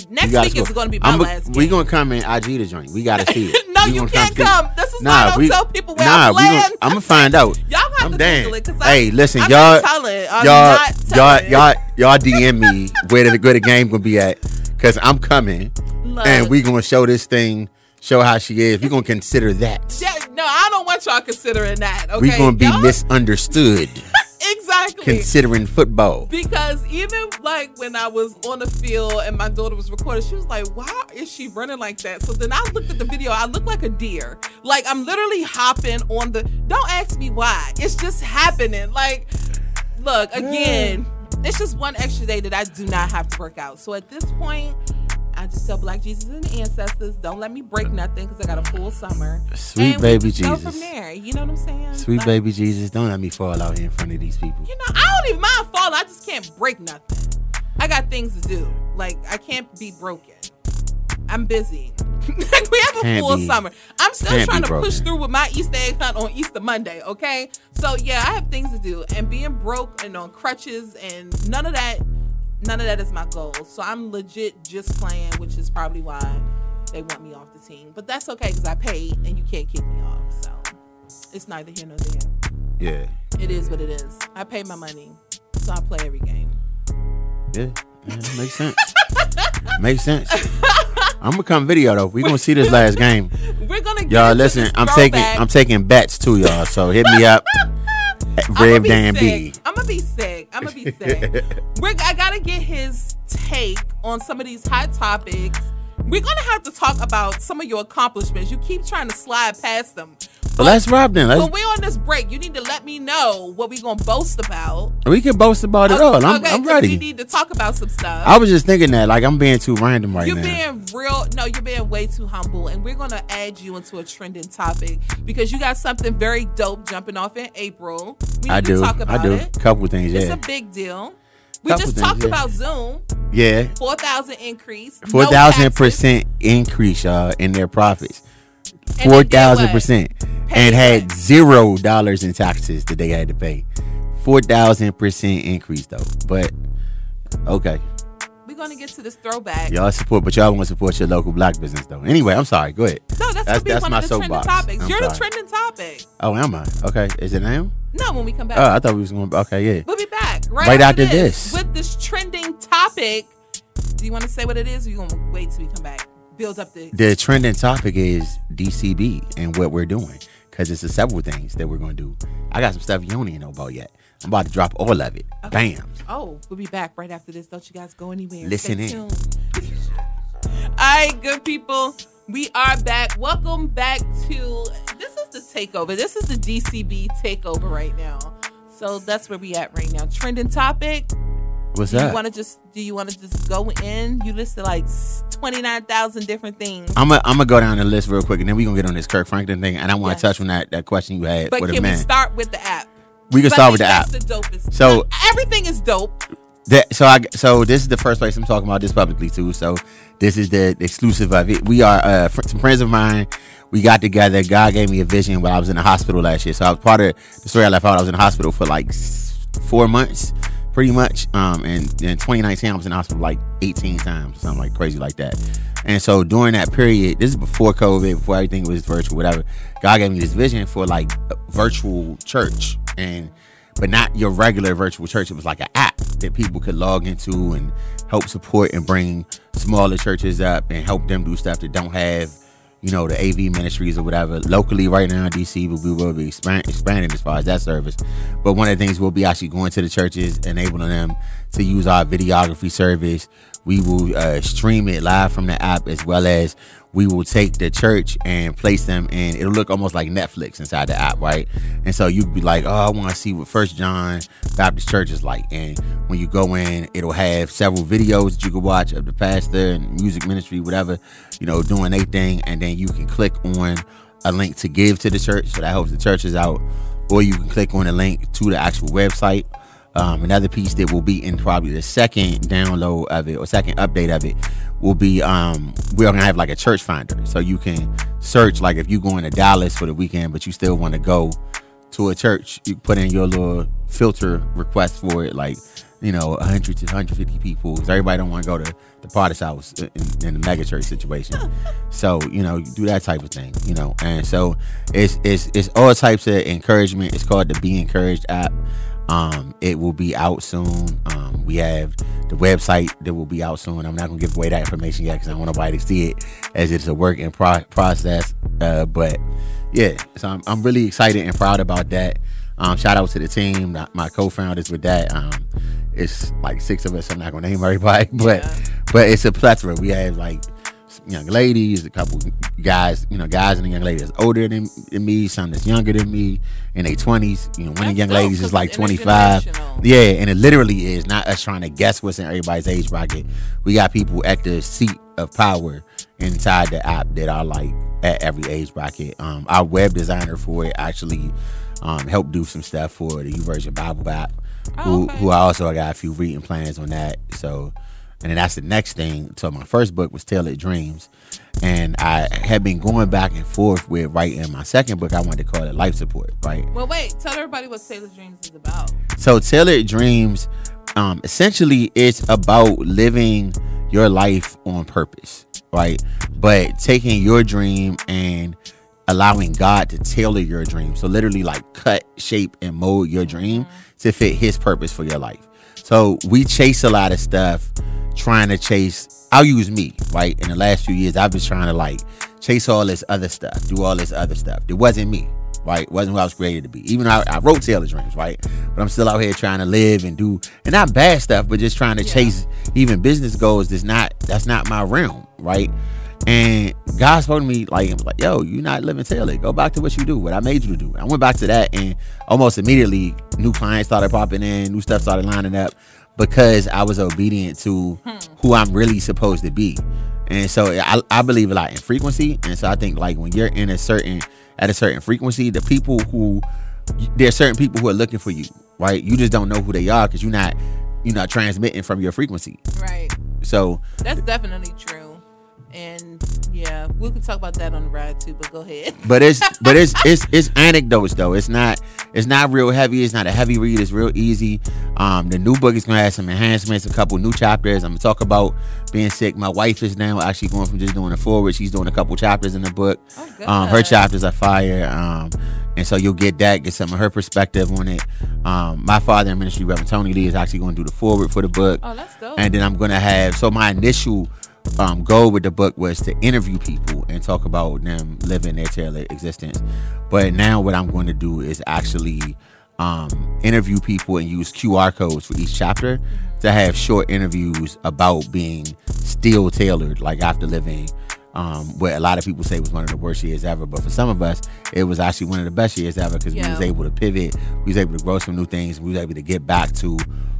Next gotta week is going to be my I'm- last. We game. gonna come in IG the joint. We gotta see it. no, We you can't come. This is why I don't we, tell people where nah, I'm we playing. gonna, I'm gonna find out. Y'all have I'm to damn. Google it because Hey, listen, I'm y'all, not telling. I'm y'all, y'all, y'all, y'all DM me where the where the game gonna be at, cause I'm coming, Look. and we gonna show this thing, show how she is. We gonna consider that. Yeah, no, I don't want y'all considering that. Okay, We gonna be Y'all- misunderstood exactly considering football. because even like when I was on the field and my daughter was recording, she was like, "Why is she running like that?" So then I looked at the video. I look like a deer. Like I'm literally hopping on the. Don't ask me why. It's just happening. Like, look again. It's just one extra day that I do not have to work out. So at this point, I just tell Black Jesus and the ancestors, don't let me break nothing because I got a full summer. Sweet And baby just Go Jesus. from there. You know what I'm saying? Sweet Like, baby Jesus, don't let me fall out here in front of these people. You know, I don't even mind falling. I just can't break nothing. I got things to do. Like I can't be broken. I'm busy. we have a Can't full be- summer. I'm still trying to push through with my Easter egg hunt on Easter Monday. Okay, so yeah, I have things to do, and being broke and on crutches and none of that, none of that is my goal. So I'm legit just playing, which is probably why they want me off the team. But that's okay because I paid, and you can't kick me off. So it's neither here nor there. Yeah, It is what it is. I pay my money, so I play every game. yeah, yeah makes sense. makes sense. I'm gonna come video though. We gonna see this last game. We're gonna get Y'all listen, I'm taking. I'm taking bets too, y'all. So hit me up. Rev Dan. B. Be sick. We're, I gotta get his take on some of these hot topics. We're gonna have to talk about some of your accomplishments. You keep trying to slide past them. Well, let's rob then. Let's When we're on this break, you need to let me know what we're gonna boast about. we can boast about it all. I'm, Okay, I'm ready. We need to talk about some stuff. I was just thinking that like I'm being too random right now. You're being real. No, you're being way too humble, and we're gonna add you into a trending topic because you got something very dope jumping off in April. We need I to do. talk about I do. it. Couple things, yeah. It's yeah. a big deal. We Couple just things, talked yeah. about Zoom, yeah. four thousand increase, no Four thousand taxes, percent increase, y'all, in their profits. Four thousand percent, and had zero dollars in taxes that they had to pay. Four thousand percent increase though, but okay, We're gonna get to this throwback. y'all support, but y'all want to support your local black business though. Anyway, I'm sorry. Go ahead. No, that's, That's- that's one my of the trending soapbox. topics. I'm You're the trending topic. Oh, am I? Okay, is it now? No, when we come back. Oh, I thought we was going. to Okay, yeah. We'll be back right, Right after, after this, this. with this trending topic. Do you want to say what it is, or you gonna wait till we come back? Up the. The trending topic is DCB and what we're doing because it's the several things that we're going to do. I got some stuff you don't even know about yet. I'm about to drop all of it. Bam. Oh, we'll be back right after this. Don't you guys go anywhere. Listen Stay in. tuned. All right, good people. We are back. Welcome back to this is the takeover. This is the DCB takeover right now. So that's where we at right now. Trending topic. What's Do you want to just do you want to just go in? You listed like twenty nine thousand different things. I'm gonna I'm gonna go down the list real quick, and then we're gonna get on this Kirk Franklin thing. And I want Yes. to touch on that that question you had But with a can we start with the app? we can But start with the app. The dopest. So- everything is dope. That, so I so this is the first place I'm talking about this publicly too. So this is the exclusive of it. We are uh, fr- some friends of mine. We got together. God gave me a vision while I was in the hospital last year. So I was part of the story I left out. I was in the hospital for like four months, pretty much. Um, and in 2019 I was in hospital like 18 times, something like crazy like that. And so during that period, this is before COVID, before everything was virtual, whatever. God gave me this vision for like virtual church and but not your regular virtual church. It was like an app that people could log into and help support and bring smaller churches up and help them do stuff that don't have, you know, the AV ministries or whatever. Locally, right now in DC, but we will be expand, expanding as far as that service. But one of the things we'll be actually going to the churches, enabling them to use our videography service. We will uh, stream it live from the app as well as we will take the church and place them in it'll look almost like Netflix inside the app, right? And so you'd be like, Oh, I want to see what First John Baptist Church is like. And when you go in, it'll have several videos that you can watch of the pastor and music ministry, whatever, you know, doing their thing, and then you can click on a link to give to the church. So that helps the churches out. Or you can click on a link to the actual website. Um, another piece that will be in probably the second download of it or second update of it will be um, we're gonna have like a church finder, so you can search like if you're going to Dallas for the weekend, but you still want to go to a church, you put in your little filter request for it, like you know 100 to 150 people, because everybody don't want to go to the Potter's house in, in the mega church situation. so you know, you do that type of thing, you know, and so it's it's it's all types of encouragement. It's called the Be Encouraged app. Um, it will be out soon. Um, we have the website that will be out soon. I'm not gonna give away that information yet because I don't want nobody to see it as it's a work in pro- process. Uh, but yeah, so I'm, I'm really excited and proud about that. Um, shout out to the team, my co-founders with that. Um, it's like six of us. I'm not gonna name everybody, but yeah. but it's a plethora. We have like young ladies, a couple guys, you know, guys and a young lady that's older than, than me, some that's younger than me in their twenties. You know, one of the young dope, ladies is like twenty five. Yeah, and it literally is not us trying to guess what's in everybody's age bracket. We got people at the seat of power inside the app that are like at every age bracket. Um, our web designer for it actually um, helped do some stuff for the YouVersion Bible app. Oh, who, okay. who I also got a few reading plans on that. So and then that's the next thing. So my first book was Tailored Dreams. And I had been going back and forth with writing my second book. I wanted to call it Life Support, right? Well, wait, tell everybody what Tailored Dreams is about. So Tailored Dreams, um, essentially it's about living your life on purpose, right? But taking your dream and allowing God to tailor your dream. So literally like cut, shape, and mold your dream mm-hmm. to fit his purpose for your life. So we chase a lot of stuff trying to chase. I'll use me, right? In the last few years, I've been trying to like chase all this other stuff, do all this other stuff. It wasn't me, right? It wasn't what I was created to be. Even though I, I wrote Tailored Dreams, right? But I'm still out here trying to live and do, and not bad stuff, but just trying to yeah. chase even business goals. That's not that's not my realm, right? And God spoke to me like, like, yo, you're not living tailored. Go back to what you do, what I made you to do. I went back to that, and almost immediately, new clients started popping in, new stuff started lining up because I was obedient to hmm. who I'm really supposed to be. And so I, I believe a lot in frequency. And so I think like when you're in a certain at a certain frequency, the people who there are certain people who are looking for you, right? You just don't know who they are because you're not you're not transmitting from your frequency. Right. So that's definitely true. And yeah, we can talk about that on the ride too, but go ahead. but it's but it's it's it's anecdotes though. It's not it's not real heavy. It's not a heavy read. It's real easy. Um, the new book is gonna have some enhancements, a couple new chapters. I'm gonna talk about being sick. My wife is now actually going from just doing a forward. She's doing a couple chapters in the book. Oh, um, her chapters are fire. Um, and so you'll get that, get some of her perspective on it. Um, my father in ministry, Reverend Tony Lee, is actually going to do the forward for the book. Oh, that's dope. And then I'm gonna have so my initial um, goal with the book was to interview people and talk about them living their tailored existence. But now what I'm going to do is actually um, interview people and use QR codes for each chapter to have short interviews about being still tailored, like after living um, what a lot of people say was one of the worst years ever. But for some of us, it was actually one of the best years ever because yeah. we was able to pivot, we was able to grow some new things, we was able to get back to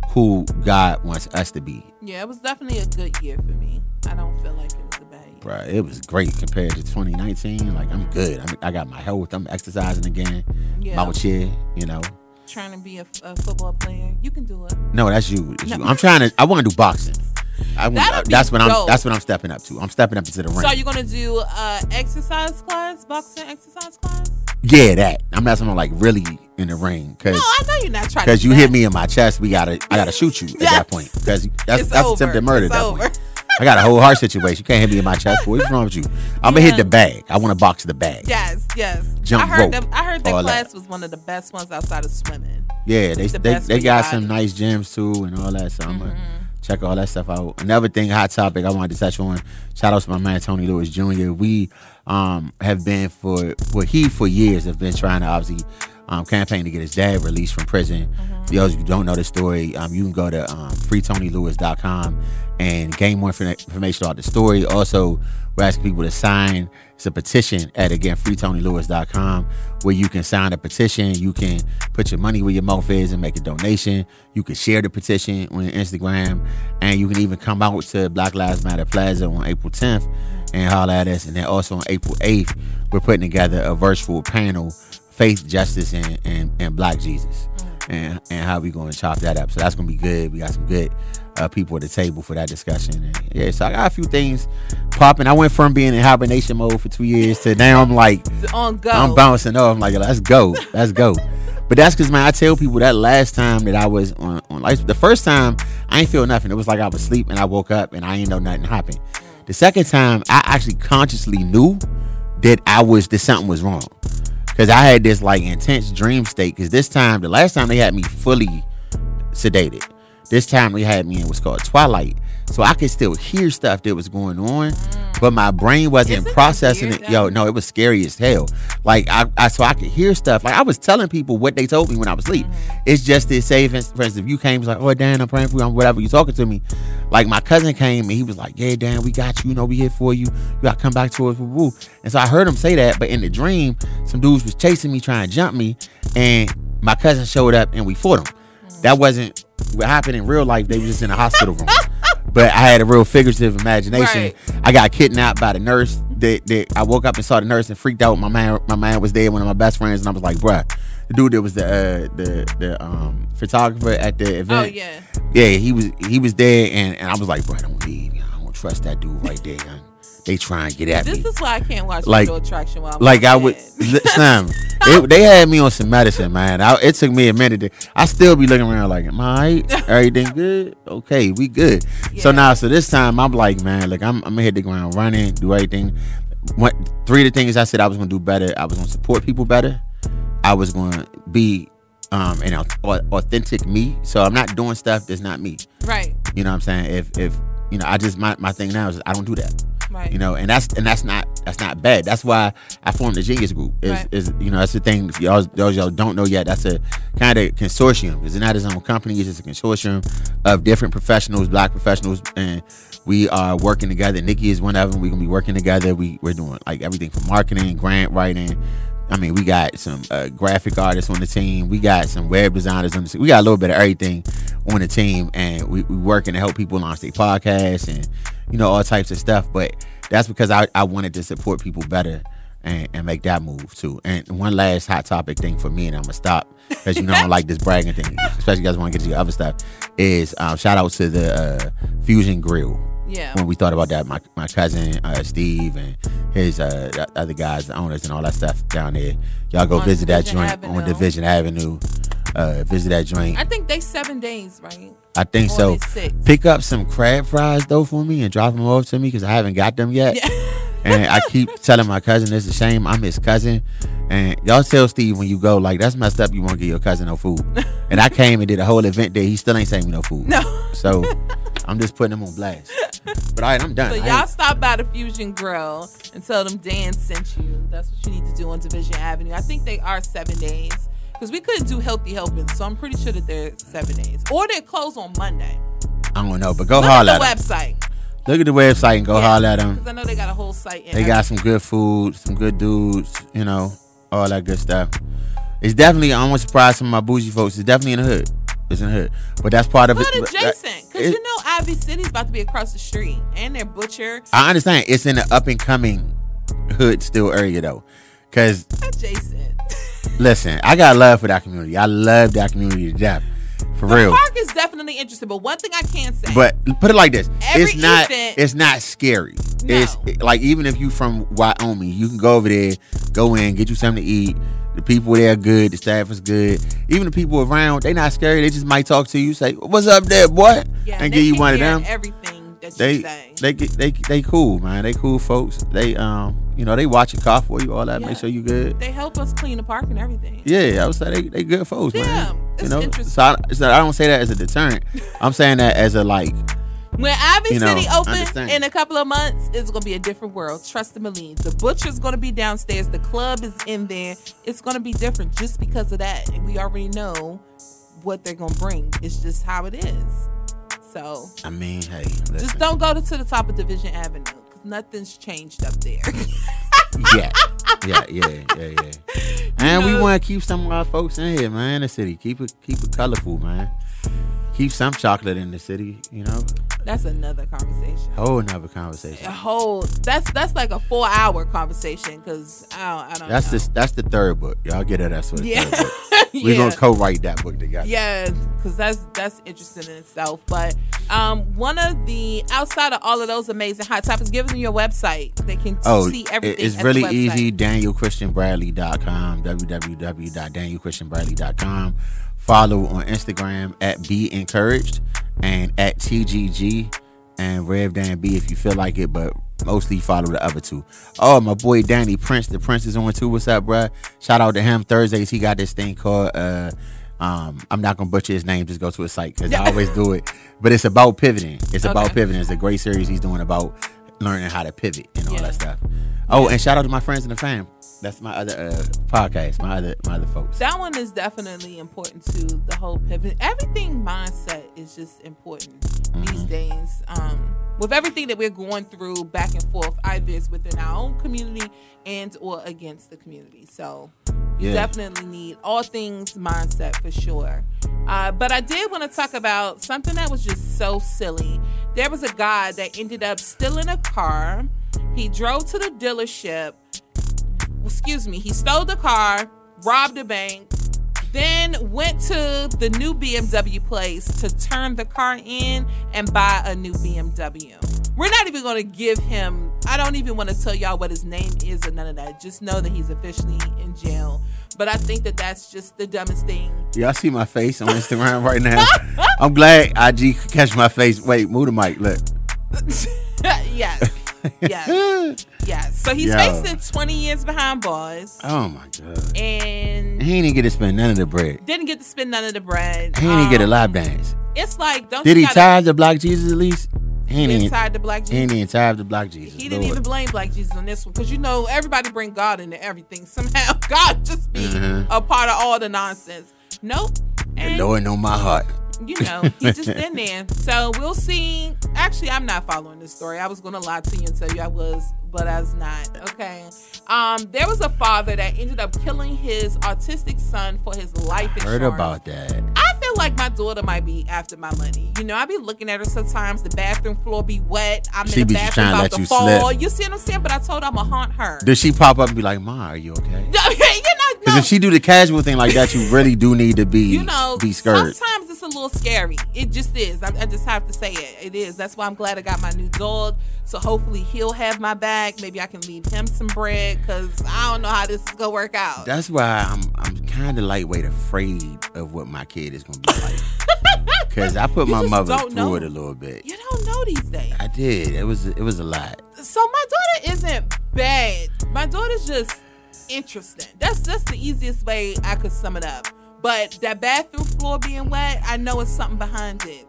who God wants us to be. Yeah, it was definitely a good year for me. I don't feel like it was a bad year. Bro, it was great compared to 2019. Like I'm good. I'm, i got my health. I'm exercising again. Yeah. Here, you know. Trying to be a, a, football player. You can do it. No, that's you. No. you. I'm trying to. I want to do boxing. I, want that's what I'm. That's what I'm stepping up to. I'm stepping up into the ring. So you're gonna do uh exercise class, boxing exercise class? Yeah, that. I'm not someone like really in the ring because no, I know you're not trying. Because you hit me in my chest, we gotta. I gotta shoot you yes. at that point because that's it's that's over. attempted murder. It's at that over. point. I got a whole heart situation. You can't hit me in my chest. Boy, what's wrong with you? I'm gonna hit the bag. I want to box the bag. Yes, yes. Jump I heard rope. Them, I heard that class that. was one of the best ones outside of swimming. Yeah, they the they, they got some nice gyms too and all that. So I'm mm-hmm. Check all that stuff out. Another thing, hot topic I wanted to touch on. Shout out to my man Tony Lewis Jr. We um have been for for he for years have been trying to obviously um, campaign to get his dad released from prison. Mm-hmm. For those who don't know the story, um, you can go to um, freetonylewis.com and gain more information about the story. Also, we're asking people to sign. It's a petition at again freetonylewis.com where you can sign a petition. You can put your money where your mouth is and make a donation. You can share the petition on Instagram, and you can even come out to Black Lives Matter Plaza on April 10th and holler at us. And then also on April 8th, we're putting together a virtual panel, Faith, Justice, and, and, and Black Jesus. And, and how we going to chop that up. So that's going to be good. We got some good uh, people at the table for that discussion. And yeah, so I got a few things popping. I went from being in hibernation mode for two years to now I'm like, on go. I'm bouncing off. I'm like, let's go, let's go. But that's because man, I tell people that last time that I was on on life, the first time I ain't feel nothing. It was like I was asleep and I woke up and I ain't know nothing happened. The second time, I actually consciously knew that I was that something was wrong because I had this like intense dream state. Because this time, the last time they had me fully sedated. This time they had me in what's called twilight, so I could still hear stuff that was going on, but my brain wasn't Isn't processing it. Yo, no, it was scary as hell. Like I, I, so I could hear stuff. Like I was telling people what they told me when I was asleep. It's just to say, for instance, if you came, was like, oh Dan, I'm praying for you, I'm whatever you talking to me. Like my cousin came and he was like, yeah, Dan, we got you. You know, we here for you. You got to come back to us. Woo, woo. And so I heard him say that, but in the dream, some dudes was chasing me, trying to jump me, and my cousin showed up and we fought him. That wasn't what happened in real life. They was just in a hospital room. But I had a real figurative imagination. Right. I got kidnapped by the nurse. That, that I woke up and saw the nurse and freaked out. My man, my man was there, one of my best friends, and I was like, "Bruh, the dude that was the uh, the the um, photographer at the event. Oh yeah. yeah, he was he was there, and, and I was like, bro, don't leave. I don't trust that dude right there. They try and get at This me. This is why I can't watch Like- Attraction while I'm Like I would. Sam. It, they had me on some medicine, man. I, it took me a minute. To, I still be looking around like, am I everything good? Okay, we good. So now, so this time, I'm like, man, like I'm, I'm gonna hit the ground running, do everything. What three of the things I said I was gonna do better. I was gonna support people better. I was gonna be um an authentic me. So I'm not doing stuff that's not me. Right. You know what I'm saying? If if you know, I just my, my thing now is I don't do that. Right. You know, and that's and that's not that's not bad. That's why I formed the Genius Group. Is Right. is you know that's the thing. If y'all those y'all don't know yet, that's a kind of consortium. It's not his own company. It's just a consortium of different professionals, black professionals, and we are working together. Nikki is one of them. We're gonna be working together. We we're doing like everything from marketing, grant writing. I mean, we got some uh, graphic artists on the team. We got some web designers on the team. We got a little bit of everything on the team, and we we working to help people launch their podcasts and you know all types of stuff. But that's because I, I wanted to support people better and, and make that move too. And one last hot topic thing for me, and I'm gonna stop because you know I don't like this bragging thing, especially you guys want to get to your other stuff. Is um, shout out to the uh, Fusion Grill Yeah. when we thought about that, my, my cousin uh, Steve and his uh, other guys, the owners, and all that stuff down there. Y'all go On visit that Division joint on Division Avenue. Uh, visit that joint. I think they seven days, right? I think or so. they six. Pick up some crab fries though for me and drop them off to me because I haven't got them yet. and I keep telling my cousin it's a shame I'm his cousin. And y'all tell Steve when you go like that's messed up. You won't give your cousin no food. and I came and did a whole event there. He still ain't saying me no food. No. So I'm just putting them on blast. But all right, I'm done. So I y'all stop by the Fusion Grill and tell them Dan sent you. That's what you need to do on Division Avenue. I think they are seven days because we couldn't do healthy helping, so I'm pretty sure that they're seven days, or they're closed on Monday. I don't know, but go holler. Look at holler the at 'em. website. Look at the website and go holler at them. because I know they got a whole site. They got some good food, some good dudes, you know, all that good stuff. It's definitely, I'm surprised some of my bougie folks. It's definitely in the hood. It's in the hood. But that's part of But it. adjacent, because you know Ivy City's about to be across the street, and their butcher I understand. It's in the up and coming hood still area though. Cause adjacent. listen, I got love for that community. I love that community to death. For the real. park is definitely interesting, but one thing I can say, But put it like this: Every it's not. event- It's not scary. No. It's like even if you from Wyoming, you can go over there, go in, get you something to eat. The people there are good. The staff is good. Even the people around, they not scary. They just might talk to you, say, "What's up, there, boy?" yeah, and give you one of them. Everything that you They say. they get they they cool, man. They cool folks. They um you know they watch your car for you, all that. Yeah. Make sure you good. They help us clean the park and everything. Yeah, I would say they, they good folks, Yeah, man. it's you know, interesting. so I, so I don't say that as a deterrent. I'm saying that as a like, When Ivy You know, City opens in a couple of months, it's gonna be a different world. Trust me, Aline. The butcher's gonna be downstairs. The club is in there. It's gonna be different just because of that. And we already know what they're gonna bring. It's just how it is. So I mean, hey, listen. just don't go to, to the top of Division Avenue because nothing's changed up there. yeah, yeah, yeah, yeah, yeah. And we know- want to keep some of our folks in here, man. The city, keep it, keep it colorful, man. Keep some chocolate in the city, you know. That's another conversation. Whole another conversation. A whole that's that's like a four hour conversation because I don't I don't That's know. the that's the third book. Y'all get it. That's what. yeah Third book. yeah. We're gonna co-write that book together. Yeah, because that's that's interesting in itself. But um, one of the outside of all of those amazing hot topics, give them your website. They can Oh, see everything. it's really easy. DanielChristianBradley.com, www.danielchristianbradley.com. Follow on Instagram at Be Encouraged and at TGG and Rev Dan B if you feel like it, but mostly follow the other two. Oh, my boy Danny Prince. The Prince is on too. What's up, bruh? Shout out to him. Thursdays, he got this thing called. uh um, I'm not gonna butcher his name. Just go to his site because I always do it. But it's about pivoting. It's about pivoting. It's a great series he's doing about learning how to pivot and all Yeah. that stuff. Oh, and shout out to my friends in the fam. That's my other uh, podcast. My other my other folks. That one is definitely important to the whole pivot. Everything mindset is just important Mm-hmm. these days. Um, with everything that we're going through back and forth, either it's within our own community and or against the community. So you Yeah. definitely need all things mindset for sure. Uh, but I did want to talk about something that was just so silly. There was a guy that ended up stealing a car. He drove to the dealership excuse me, he stole the car, robbed a bank, then went to the new BMW place to turn the car in and buy a new BMW. We're not even going to give him, I don't even want to tell y'all what his name is or none of that. Just know that he's officially in jail. But I think that that's just the dumbest thing. Y'all see my face on Instagram right now. I'm glad IG could catch my face. Wait, move the mic. Look. yes. Yes. Yes. So he's Yo. facing 20 years behind bars Oh my god. and He didn't get to spend none of the bread. didn't get to spend none of the bread. He ain't even get a Um, lap dance. It's like, don't Did he gotta- tie the Black Jesus at least? He didn't tied to Black He Jesus. ain't even tied the Black Jesus. He didn't even blame Black Jesus on this one because you know everybody bring God into everything. Somehow God just be Mhm. a part of all the nonsense. Nope. The And Lord know my heart. You know he just in there. So we'll see. Actually, I'm not following this story. I was gonna lie to you and tell you I was, but I was not. Okay. Um, there was a father that ended up killing his autistic son for his life insurance. Heard about that. I feel like my daughter might be after my money. You know, I be looking at her sometimes. The bathroom floor be wet. I'm She in the bathroom to about to fall. slip. You see what I'm saying? But I told her I'm gonna haunt her. Does she pop up and be like, "Ma, are you okay?" know, Because if she do the casual thing like that, you really do need to be you know, be scared. sometimes it's a little scary. It just is. I, I just have to say it. It is. That's why I'm glad I got my new dog. So hopefully he'll have my back. Maybe I can leave him some bread because I don't know how this is gonna work out. That's why I'm I'm kind of lightweight afraid of what my kid is gonna be like. Because I put You my mother through know. it a little bit. you don't know these days. I did. It was it was a lot. so my daughter isn't bad. My daughter's just interesting. That's just the easiest way I could sum it up. But that bathroom floor being wet, I know it's something behind it.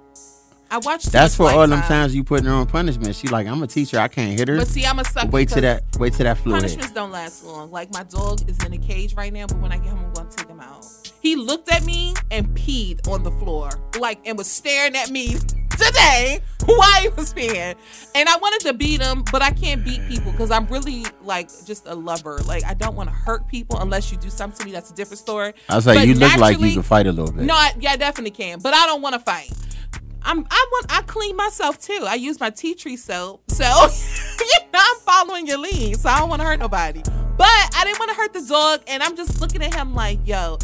I watched. That's for all them Lifetime. times you putting her on punishment. She like, I'm a teacher. I can't hit her. But see, I'm a sucker. Wait till that. Wait till that fluid. Punishments don't last long. Like my dog is in a cage right now, but when I get home, I'm to take him out. He looked at me and peed on the floor, like, and was staring at me today while he was peeing. And I wanted to beat him, but I can't beat people because I'm really like just a lover. Like I don't want to hurt people unless you do something to me. That's a different story. I was like, But you look like you can fight a little bit. no, I, yeah, I definitely can, but I don't want to fight. I'm, I want, I clean myself too. I use my tea tree soap, so you know I'm following your lead. So I don't want to hurt nobody, but I didn't want to hurt the dog, and I'm just looking at him like, yo,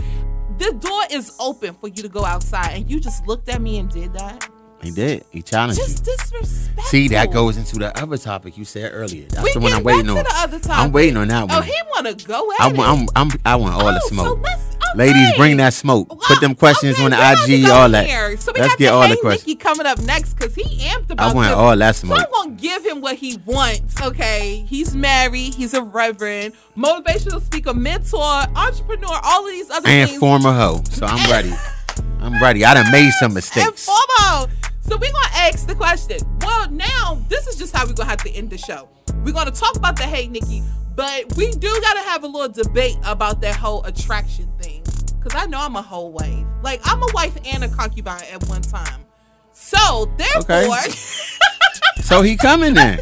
the door is open for you to go outside, and you just looked at me and did that. He did. He challenged Just you. disrespectful. See, that goes into the other topic you said earlier. That's We the one I'm waiting back on. to the other topic. I'm waiting on that oh, one. Oh, he want to go at I it. I'm, I'm, I want all the Oh, so smoke. let's- Ladies, bring that smoke. Put them questions okay, on the we're about to IG, all that. here. So we Let's got get the all Hey the questions. Nikki coming up next because he amped about I want this. all that So smoke. I'm gonna give him what he wants. Okay, he's married. He's a reverend, motivational speaker, mentor, entrepreneur, all of these other And things. former hoe. So I'm ready. I'm ready. I done made some and mistakes. former. So we're gonna ask the question. Well, now this is just how we're gonna have to end the show. We're gonna talk about the Hey Nikki, but we do gotta have a little debate about that whole attraction thing. Cause I know I'm a whole wife. Like I'm a wife and a concubine at one time. So therefore, Okay. So he coming then.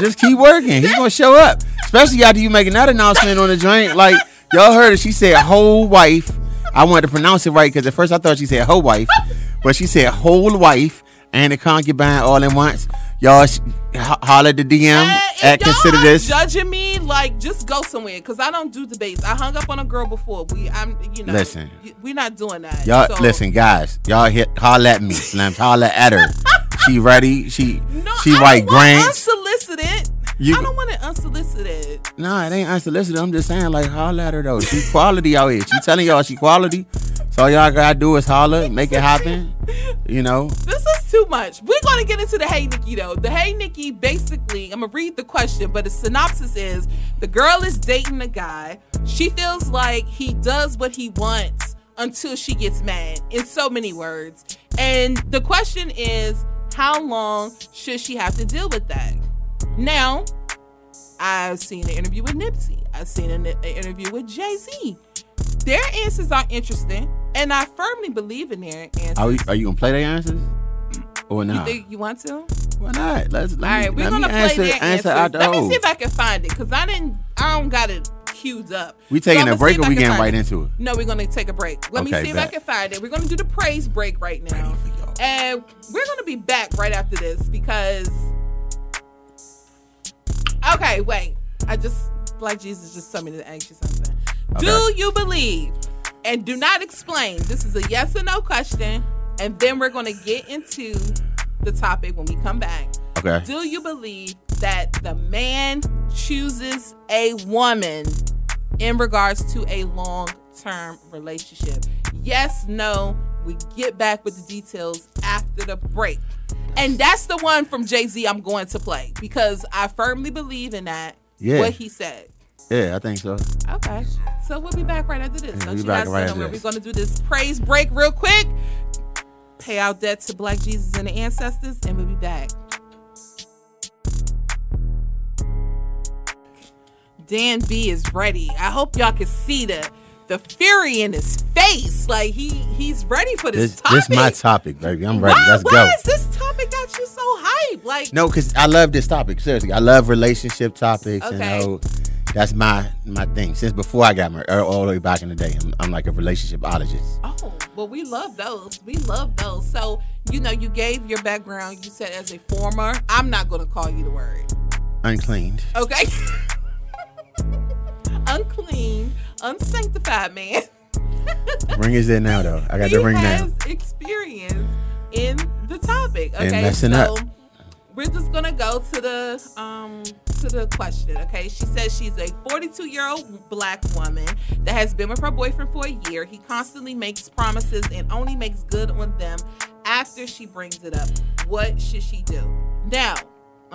Just keep working. He gonna show up. Especially after you making that announcement on the joint. Like y'all heard it. She said whole wife. I wanted to pronounce it right because at first I thought she said whole wife, but she said whole wife and a concubine all at once. Y'all sh- ho- holler the DM And at consider this. judging me, like just go somewhere because I don't do debates. I hung up on a girl before. We, I'm, you know, Listen. we're not doing that. Y'all So- listen, guys. Y'all hit holler at me, Slams. Holler at her. She ready. She No, she I write grants. Unsolicited. You- I don't want it unsolicited. No, it ain't unsolicited. I'm just saying, like, holler at her though. She quality out here. She telling y'all she quality. So all y'all gotta do is holler, make it happen. You know. This is too much. We're gonna get into the Hey Nikki though. The Hey Nikki, basically, I'm gonna read the question, but the synopsis is the girl is dating a guy. She feels like he does what he wants until she gets mad. In so many words. And the question is, how long should she have to deal with that? Now, I've seen an interview with Nipsey. I've seen an, an interview with Jay Z. Their answers are interesting, and I firmly believe in their answers. Are, we, are you gonna play their answers or not? You think you want to? All Why not? Let's. Let right, me, we're gonna play answer, their answer answers. Let me see if I can find it because I didn't. I don't got it queued up. We taking I'ma a break or we getting right it. into it? No, we're gonna take a break. Let me Okay, see if. I can find it. We're gonna do the praise break right now, Ready for y'all. and we're gonna be back right after this because. Okay, wait. I just like Jesus just told me to ask you something. Do you believe? And do not explain. This is a yes or no question, and then we're gonna get into the topic when we come back. Okay. Do you believe that the man chooses a woman in regards to a long term relationship? Yes, no. We get back with the details after the break. And that's the one from Jay Z I'm going to play because I firmly believe in that. Yeah. What he said. Yeah, I think so. Okay. So we'll be back right after this. Yeah, Don't we you guys right know where we're going to do this praise break real quick. Pay out debt to Black Jesus and the ancestors, and we'll be back. Dan B is ready. I hope y'all can see the the fury in his face. Like he he's ready for this, This topic. this my topic, baby. I'm ready. Why, Let's why go. is this topic got you so hype? Like No, because I love this topic. Seriously, I love relationship topics. Okay. You know, that's my my thing. Since before I got married, all the way back in the day, I'm, I'm like a relationshipologist. Oh, well, we love those. We love those. So, you know, you gave your background. You said as a former. I'm not going to call you the word. Uncleaned. Okay? Unclean, unsanctified man. Ring is there now, though. I got he the ring has now. experience in the topic. And Okay, messing so up. we're just gonna go to the um to the question. Okay, she says she's a 42 year old black woman that has been with her boyfriend for a year. He constantly makes promises and only makes good on them after she brings it up. What should she do? Now,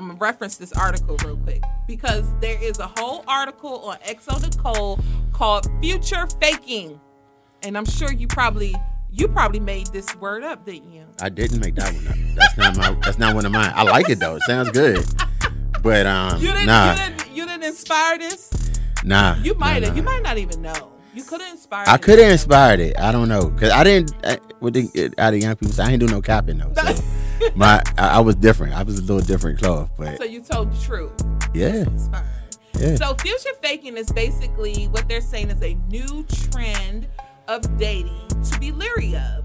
I'm gonna reference this article real quick because there is a whole article on xoNecole called "Future Faking." and I'm sure you probably you probably made this word up, didn't you? I didn't make that one up. That's not my. That's not one of mine. I like it though. It sounds good. But um, You didn't nah, you didn't you didn't inspire this? nah. You might nah, have. You might not even know. You could have inspired. I could have inspired it. I don't know because I didn't. I, with the out of young people, I ain't do no capping though. So my, I, I was different. I was a little different cloth, but So you told the truth. yeah, Inspired. yeah. So future faking is basically what they're saying is a new trend of dating to be leery of.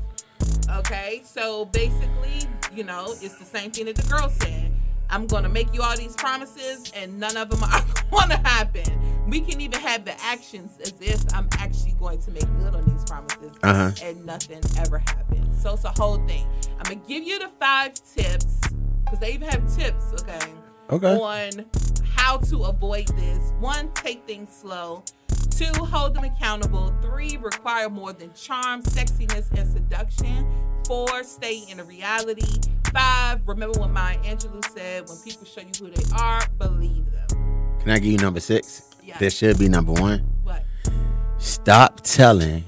Okay, so basically, you know, it's the same thing that the girl said. I'm gonna make you all these promises, and none of them are gonna happen. We can even have the actions as if I'm actually going to make good on these promises, Uh-huh. and nothing ever happens. So it's a whole thing. I'm gonna give you the five tips because they even have tips. Okay Okay. on how to avoid this. One, take things slow. Two, hold them accountable. Three, require more than charm, sexiness, and seduction. Four, stay in a reality. Five, remember what Maya Angelou said when people show you who they are, believe them. Can I give you number six? Yeah. This should be number one. What? Stop telling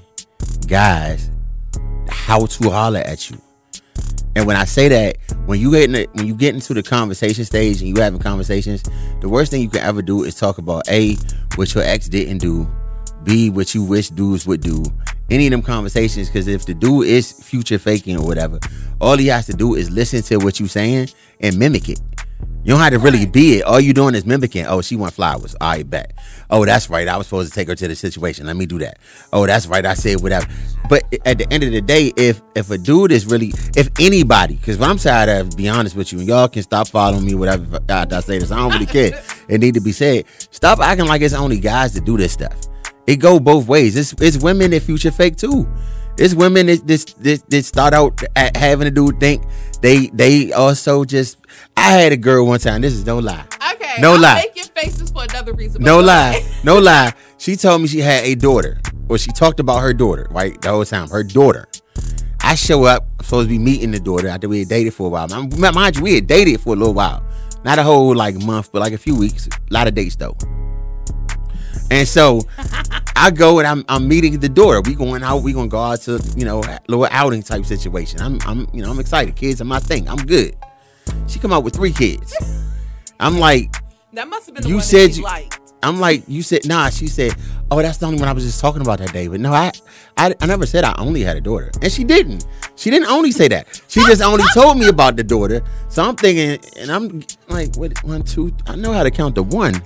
guys how to holler at you. And when I say that, when you get in the, when you get into the conversation stage and you having conversations, the worst thing you can ever do is talk about a what your ex didn't do, b what you wish dudes would do. Any of them conversations, because if the dude is future faking or whatever, all he has to do is listen to what you saying and mimic it. You don't have to really be it. All you doing is mimicking. Oh, she want flowers. Right, bet. Oh, that's right. I was supposed to take her to the situation. Let me do that. Oh, that's right. I said whatever. But at the end of the day, if if a dude is really, if anybody, because what I'm tired of, be honest with you, and y'all can stop following me, whatever I, I say this. I don't really care. It need to be said. Stop acting like it's only guys that do this stuff. It go both ways. It's it's women that future fake too. It's women that this this that start out at having a dude think they they also just. I had a girl one time. This is no lie. Okay. No I'm lie. making faces for another reason. No lie. No lie. She told me she had a daughter. Or she talked about her daughter, right? The whole time. Her daughter. I show up, I'm supposed to be meeting the daughter after we had dated for a while. Mind you, we had dated for a little while. Not a whole like month, but like a few weeks. A lot of dates though. And so I go and I'm, I'm meeting the door. We going out, we gonna go out to, you know, a little outing type situation. I'm I'm you know, I'm excited. Kids are my thing. I'm good. She come out with three kids. I'm like, That must have been the You said you- liked. I'm like, you said nah. She said, oh, that's the only one I was just talking about that day. But no, I, I, I never said I only had a daughter, and she didn't. She didn't only say that. She just only told me about the daughter. So I'm thinking, and I'm like, what? One, two. I know how to count to one.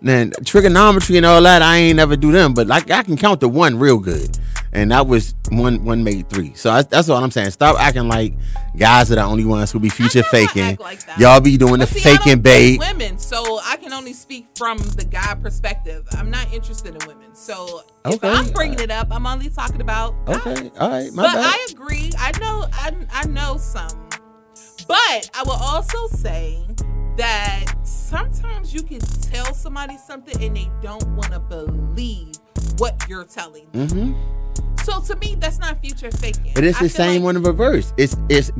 Then trigonometry and all that, I ain't never do them, but like I can count to one real good, and that was one. One made three. So I, that's what I'm saying. Stop acting like guys are the only ones who be future faking. like. Y'all be doing But the see, faking bait. women, so I can only speak from the guy perspective. I'm not interested in women, so if I'm bringing it up, I'm only talking about guys. Okay, all right, my but bad. I agree. I know. I, I know some. But I will also say that sometimes you can tell somebody something and they don't want to believe what you're telling them. mm-hmm. So to me, that's not future faking. But it's I the same like- one in reverse. It's it's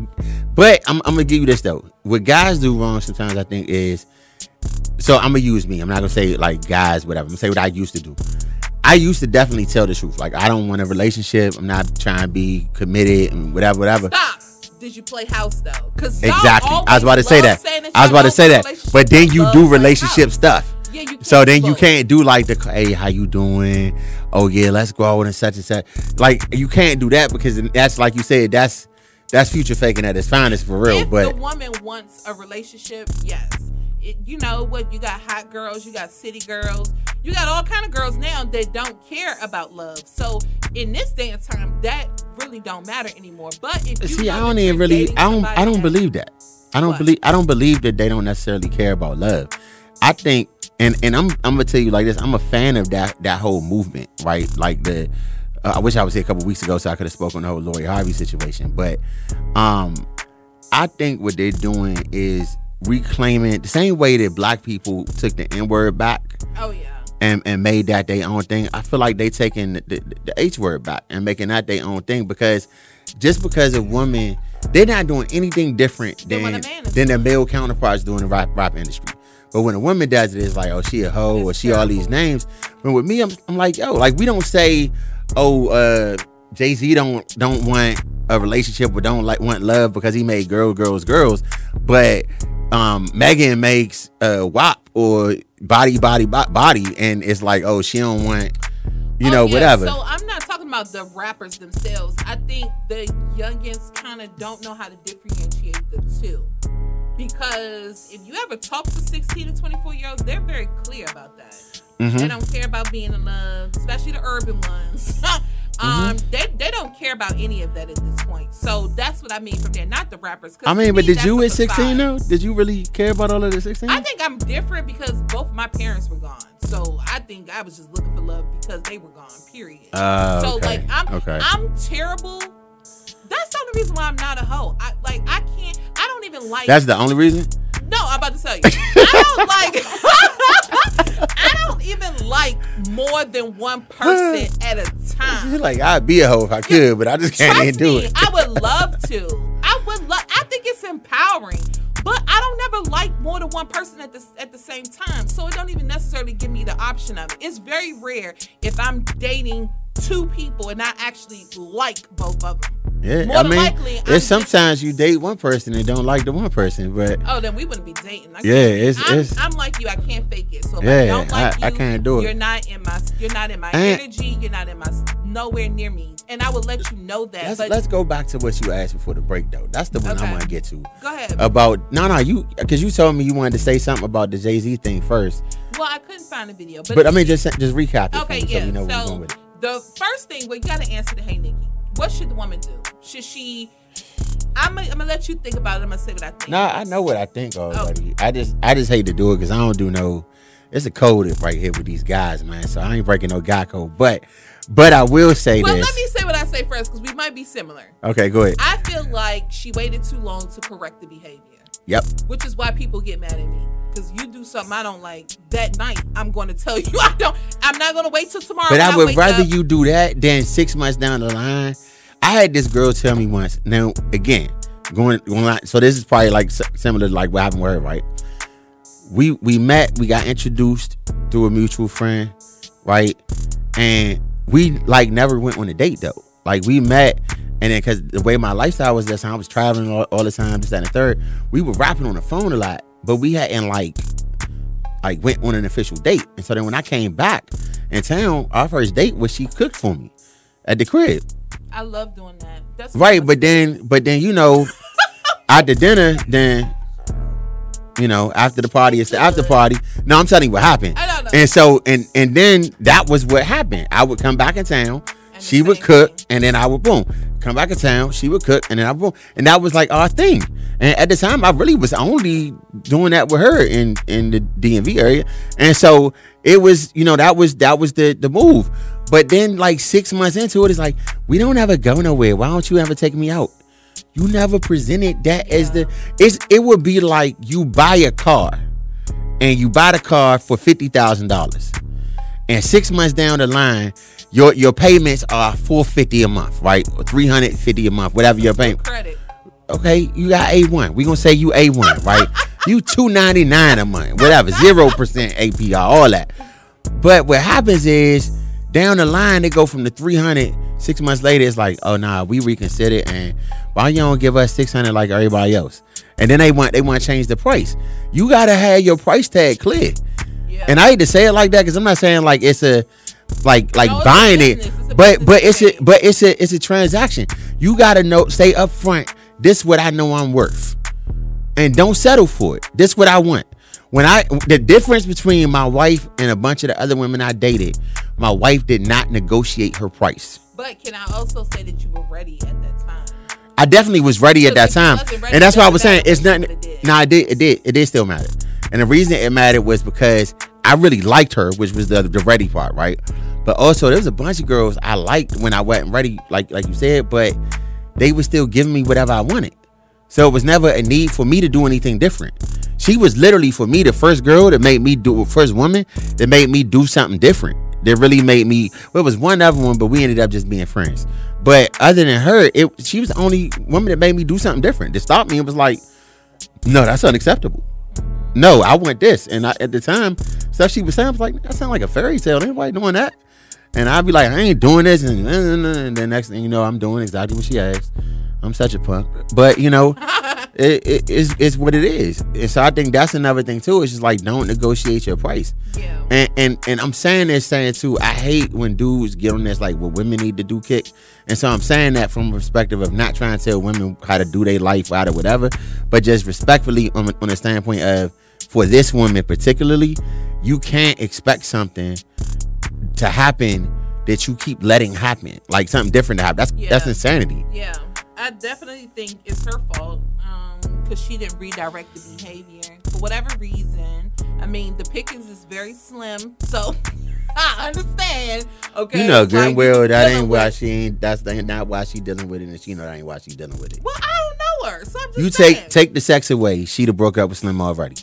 but I'm, I'm gonna give you this though. What guys do wrong sometimes I think is so I'm gonna use me. I'm not gonna say like guys, whatever. I'm gonna say what I used to do. I used to definitely tell the truth. Like I don't want a relationship. I'm not trying to be committed and whatever, whatever. Stop. Did you play house though? Because Exactly. I was about to say that. I was about to say that. But then you do relationship stuff. Yeah, you So then you can't do like the hey, how you doing? Oh yeah, let's go out and such and such. Like you can't do that because that's like you said, that's that's future faking at its finest for real. if but the woman wants a relationship, yes. It, you know what? You got hot girls, you got city girls, you got all kind of girls now that don't care about love. So in this day and time, that really don't matter anymore. But if you see, I don't even really I don't I don't believe that. I don't What? believe I don't believe that they don't necessarily care about love. I think and and I'm I'm gonna tell you like this, I'm a fan of that that whole movement, right? Like the uh, I wish I was here a couple weeks ago so I could have spoken on the whole Lori Harvey situation. But um I think what they're doing is reclaiming the same way that black people took the N word back Oh yeah. and, and made that their own thing. I feel like they taking the, the, the H word back and making that their own thing because just because a woman they're not doing anything different Than than what a man is than their male counterparts doing the rap rap industry. But when a woman does it, it's like, oh, she a hoe or she all these names. But with me, I'm, I'm like, yo, like we don't say, oh, uh, Jay Z don't don't want a relationship or don't like want love because he made girl, girls, girls. But um, Megan makes uh, WAP or body, body, body, and it's like, oh, she don't want, you Oh, know, yeah. whatever. So I'm not talking about the rappers themselves. I think the youngins kind of don't know how to differentiate the two. Because if you ever talk to 16 to 24 year olds, they're very clear about that. Mhm. They don't care about being in love, especially the urban ones. um, Mm-hmm. They, they don't care about any of that at this point. So that's what I mean from there. Not the rappers. I mean, but me, did you at 16 though? Did you really care about all of the 16? I think I'm different because both my parents were gone. So I think I was just looking for love because they were gone. Period. Uh, so okay. like I'm okay. I'm terrible. That's the only reason why I'm not a hoe. I like I can't. I don't even like. That's the only reason. No, I'm about to tell you. I don't like. I don't even like more than one person at a time. like, I'd be a hoe if I could, but I just can't even do me, it. I would love to. I would love. I think it's empowering, but I don't never like more than one person at the at the same time. So it don't even necessarily give me the option of it. It's very rare if I'm dating two people and I actually like both of them. Yeah, More I mean, likely, I'm it's just- sometimes you date one person and don't like the one person, but Oh, then we wouldn't be dating. I Yeah, it's- I'm, it's- I'm like you. I can't fake it. So if Yeah, I don't like I- I can't do it. You're not in my. You're not in my And- energy. You're not in my. Nowhere near me. And I will let you know that. let's but let's go back to what you asked before the break though. That's the one Okay. I want to get to go ahead. about. No, no, you because you told me you wanted to say something about the Jay Z thing first, well, I couldn't find a video, but, but I mean just just recap it okay, yeah. so we know where we're so going with it. the first thing, well, you got to answer the hey Nikki. What should the woman do? Should she? I'm gonna, I'm gonna let you think about it. I'm gonna say what I think. No, I know what I think already. I just I just hate to do it because I don't do no. It's a code right here with these guys, man. So I ain't breaking no guy code, but but I will say well, this. let me say what I say first because we might be similar. okay, go ahead. I feel like she waited too long to correct the behavior. Yep. which is why people get mad at me because you do something I don't like that night. I'm going to tell you I don't. I'm not going to wait till tomorrow. But I would rather up. you do that than six months down the line. I had this girl tell me once. Now again, going going on, so this is probably like similar to like what happened with her, right? We we met, we got introduced through a mutual friend, right? And we like never went on a date though. Like we met, and then because the way my lifestyle was that time, I was traveling all, all the time, this that, and the third. We were rapping on the phone a lot, but we hadn't like like went on an official date. And so then when I came back in town, our first date was she cooked for me at the crib. I love doing that. That's Right, but then but then you know at the dinner, then you know, after the party, it's the after party. No, I'm telling you what happened. I don't know. And so and and then that was what happened. I would come back in town, she would cook, thing. and then I would boom. Come back in town, she would cook, and then I would boom. And that was like our thing. And at the time I really was only doing that with her in in the DMV area. And so it was, you know, that was that was the the move. But then like six months into it, it's like, we don't ever go nowhere. Why don't you ever take me out? You never presented that as the it's it would be like you buy a car and you buy the car for fifty thousand dollars. And six months down the line, your your payments are four fifty a month, right? Or three hundred fifty a month, whatever your payment. credit. Okay, you got A one. We gonna say you A one, right? you two ninety nine a month, whatever, zero percent APR, all that. But what happens is down the line they go from the 300 six months later it's like oh nah we reconsider and why you don't give us 600 like everybody else and then they want they want to change the price you gotta have your price tag clear Yeah. and i hate to say it like that because i'm not saying like it's a like like No, buying it business. It's a but but it's a but it's a it's a transaction you gotta know stay up front this what i know i'm worth and don't settle for it. This what I want. When I the difference between my wife and a bunch of the other women I dated, my wife did not negotiate her price. but can I also say that you were ready at that time? I definitely was ready at that time, and that's why I was saying it's nothing. what it did. No, it did. It did. It did still matter. And the reason it mattered was because I really liked her, which was the the ready part, right? But also there was a bunch of girls I liked when I wasn't ready, like like you said, but they were still giving me whatever I wanted. So it was never a need for me to do anything different. She was literally for me the first girl that made me do first woman that made me do something different. That really made me. Well, it was one other one, but we ended up just being friends. But other than her, it she was the only woman that made me do something different. That stopped me, it was like, no, that's unacceptable. No, I want this. And I, at the time, stuff she was saying I was like, that sound like a fairy tale. Anybody doing that? And I'd be like, I ain't doing this. And, and then next thing you know, I'm doing exactly what she asked. I'm such a punk. But, you know, it, it, it's, it's what it is. And so I think that's another thing, too. It's just like, don't negotiate your price. Yeah. And, and and I'm saying this saying too, I hate when dudes get on this like what women need to do kick. And so I'm saying that from a perspective of not trying to tell women how to do their life out or whatever, but just respectfully on, on the standpoint of for this woman particularly, you can't expect something to happen that you keep letting happen. Like something different to happen. That's that's insanity. Yeah, I definitely think it's her fault um, because she didn't redirect the behavior for whatever reason. I mean, the pickings is very slim, so I understand. Okay, You know good well that ain't why she ain't that's the- not why she dealing with it and she know that ain't why she dealing with it. Well, I don't know her, so I'm just You saying. take take the sex away, she'd have broke up with Slim already.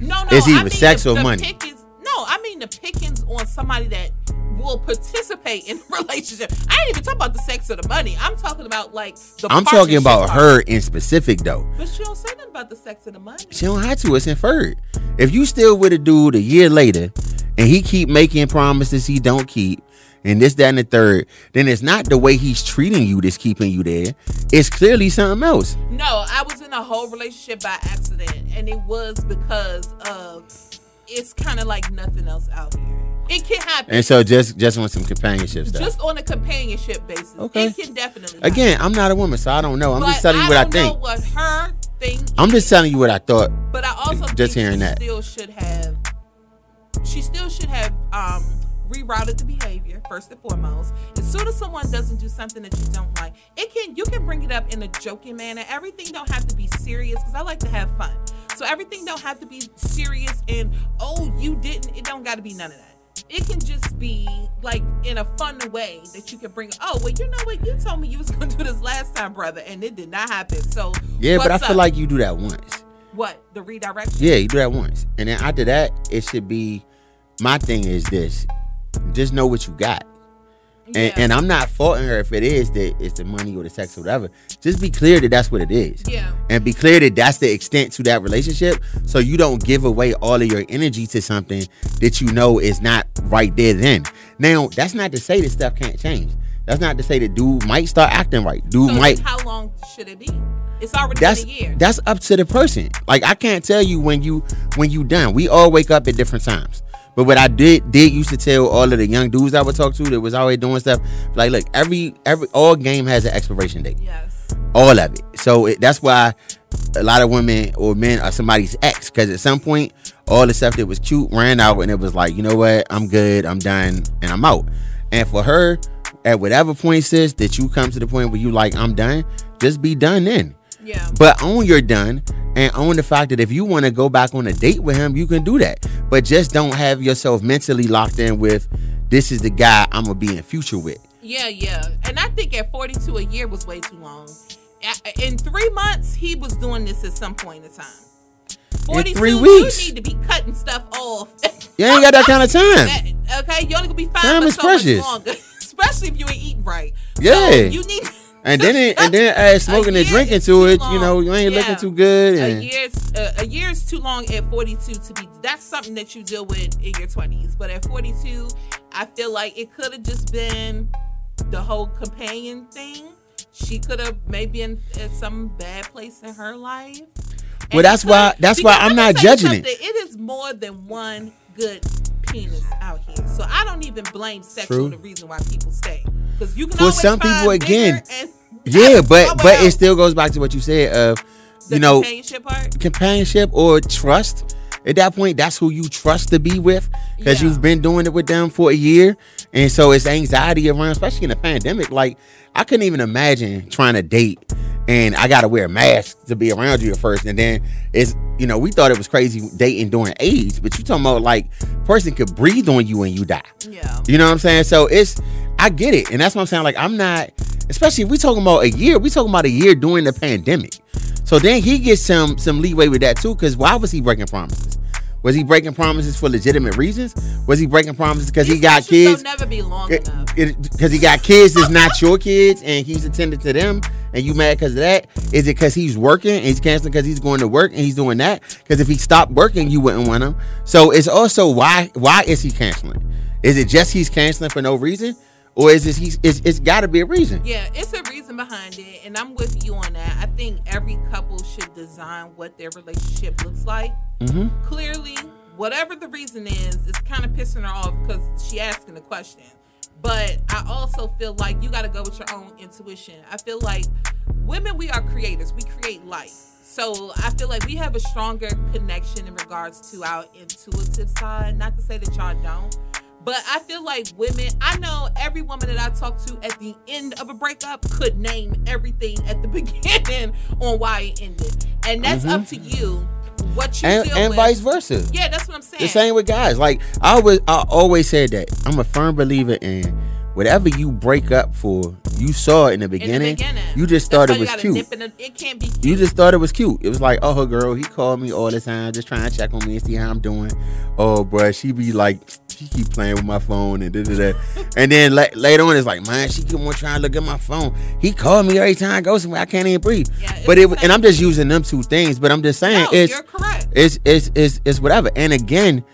No, no. It's I either mean sex the, or the money. Pickings, no, I mean the pickings on somebody that will participate in a relationship. I ain't even talking about the sex or the money. I'm talking about like the. I'm talking about part. her in specific though. But she don't say nothing about the sex or the money. She don't have to. It's inferred. If you still with a dude a year later, and he keep making promises he don't keep, and this, that, and the third, then it's not the way he's treating you that's keeping you there. It's clearly something else. No, I was in a whole relationship by accident, and it was because of it's kind of like nothing else out here. It can happen. And so just just on some companionship stuff. Just on a companionship basis. Okay. It can definitely happen. Again, I'm not a woman, so I don't know. I'm But just telling you what I don't think. know what her thing I'm just telling you what I thought. But I also just think hearing she that. still should have she still should have um rerouted the behavior first and foremost. As soon as someone doesn't do something that you don't like, it can you can bring it up in a joking manner. Everything don't have to be serious because I like to have fun. So everything don't have to be serious and oh you didn't. It don't got to be none of that. It can just be like in a fun way that you can bring. Oh well, you know what? You told me you was gonna do this last time, brother, and it did not happen. So Yeah, but I what's feel like you do that once. what the redirection. Yeah, you do that once. And then after that, it should be my thing is this. Just know what you got. And, Yeah. and I'm not faulting her if it is that it's the money or the sex or whatever. Just be clear that that's what it is. Yeah. And be clear that that's the extent to that relationship. So you don't give away all of your energy to something that you know is not right there then. Now, that's not to say that stuff can't change. That's not to say that dude might start acting right. Dude So might how long should it be? It's already that's been a year. that's up to the person. Like I can't tell you when you when you done. We all wake up at different times. But what I did did used to tell all of the young dudes I would talk to that was always doing stuff like, look, every every all game has an expiration date, yes. all of it. So it, that's why a lot of women or men are somebody's ex because at some point all the stuff that was cute ran out and it was like, you know what, I'm good, I'm done, and I'm out. And for her, at whatever point, sis, that you come to the point where you like, I'm done, just be done then. Yeah. But own you're done and own the fact that if you want to go back on a date with him, you can do that. But just don't have yourself mentally locked in with this is the guy I'm gonna be in future with. Yeah, yeah. And I think at 42 a year was way too long. In three months, he was doing this at some point in time. 42, three weeks. you need to be cutting stuff off. You ain't got that kind of time. That- okay, you only gonna be fine Time for is so precious. much longer, especially if you ain't eating right. So Yeah. you need. And then it, and then add smoking and drinking to it, you know, you ain't Yeah. looking too good. a And year's uh, a year is too long at 42 to be that's something that you deal with in your 20s but at 42 i feel like it could have just been the whole companion thing she could have maybe in, in some bad place in her life Well, that's why- that's why I'm not judging it. it is more than one good penis out here so i don't even blame sex True. on the reason why people stay because you can For some people, again, yeah, but but it oh, still goes back to what you said of The you know companionship part companionship or trust. At that point, that's who you trust to be with because Yeah. you've been doing it with them for a year, and so it's anxiety around, especially in a pandemic. Like I couldn't even imagine trying to date, and I got to wear a mask to be around you at first, and then it's you know we thought it was crazy dating during AIDS, but you talking about like person could breathe on you and you die. yeah You know what I'm saying? So it's I get it, and that's what I'm saying. Like I'm not, especially if we talking about a year. We talking about a year during the pandemic. So then he gets some some leeway with that too. Because why was he breaking promises? Was he breaking promises for legitimate reasons? Was he breaking promises because he got kids? Don't never be long enough. Because he got kids that's not your kids, and he's attending to them, and you mad because of that? Is it because he's working and he's canceling because he's going to work and he's doing that? Because if he stopped working, you wouldn't want him. So it's also why why is he canceling? Is it just he's canceling for no reason, or is it he's it's, it's got to be a reason? Yeah, it's a reason behind it, and I'm with you on that. I think every couple should design what their relationship looks like. Mm-hmm. Clearly, whatever the reason is, it's kind of pissing her off because she asking the question. But I also feel like you got to go with your own intuition. I feel like women, we are creators. We create life. So I feel like we have a stronger connection in regards to our intuitive side. Not to say that y'all don't, but I feel like women, I know every woman that I talk to at the end of a breakup could name everything at the beginning on why it ended. And that's up to you what you Mm-hmm. And, and vice versa. Yeah, that's what I'm saying. The same with guys. Like I always, I always said that I'm a firm believer in whatever you break up for. You saw it in the in the beginning. beginning. You just thought it was cute. the- it can't be cute. You just thought it was cute. It was like, oh, her girl, he called me all the time, just trying to check on me and see how I'm doing. Oh, bruh, she be like, she keep playing with my phone and da da da. and then la- later on, it's like, man, she keep on trying to look at my phone. He called me every time I go somewhere. I can't even breathe. Yeah, but it, and I'm just using them two things. But I'm just saying, no, it's you're it's it's it's it's whatever. And again,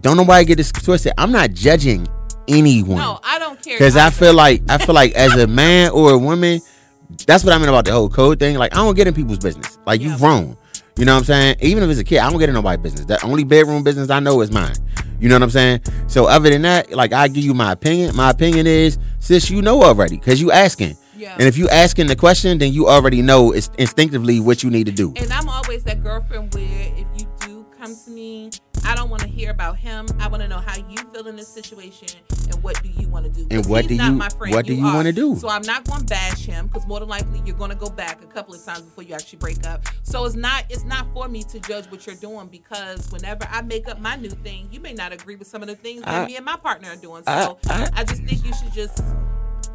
don't nobody get this twisted. I'm not judging anyone. No, I don't care. Because I feel like I feel like as a man or a woman, that's what I mean about the whole code thing. Like I don't get in people's business. Like you Yeah. grown. You know what I'm saying? Even if it's a kid, I don't get in nobody's business. The only bedroom business I know is mine. You know what I'm saying? So other than that, like I give you my opinion. My opinion is, sis, you know already because you asking. Yeah. And if you asking the question, then you already know it's instinctively what you need to do. And I'm always that girlfriend where if come to me, I don't want to hear about him. I want to know how you feel in this situation and what do you want to do. And what do not you- my friend, what do you are. wanna do? So I'm not going to bash him because more than likely you're going to go back a couple of times before you actually break up. So it's not it's not for me to judge what you're doing because whenever I make up my new thing, you may not agree with some of the things that I- me and my partner are doing. I- So I- I just think you should just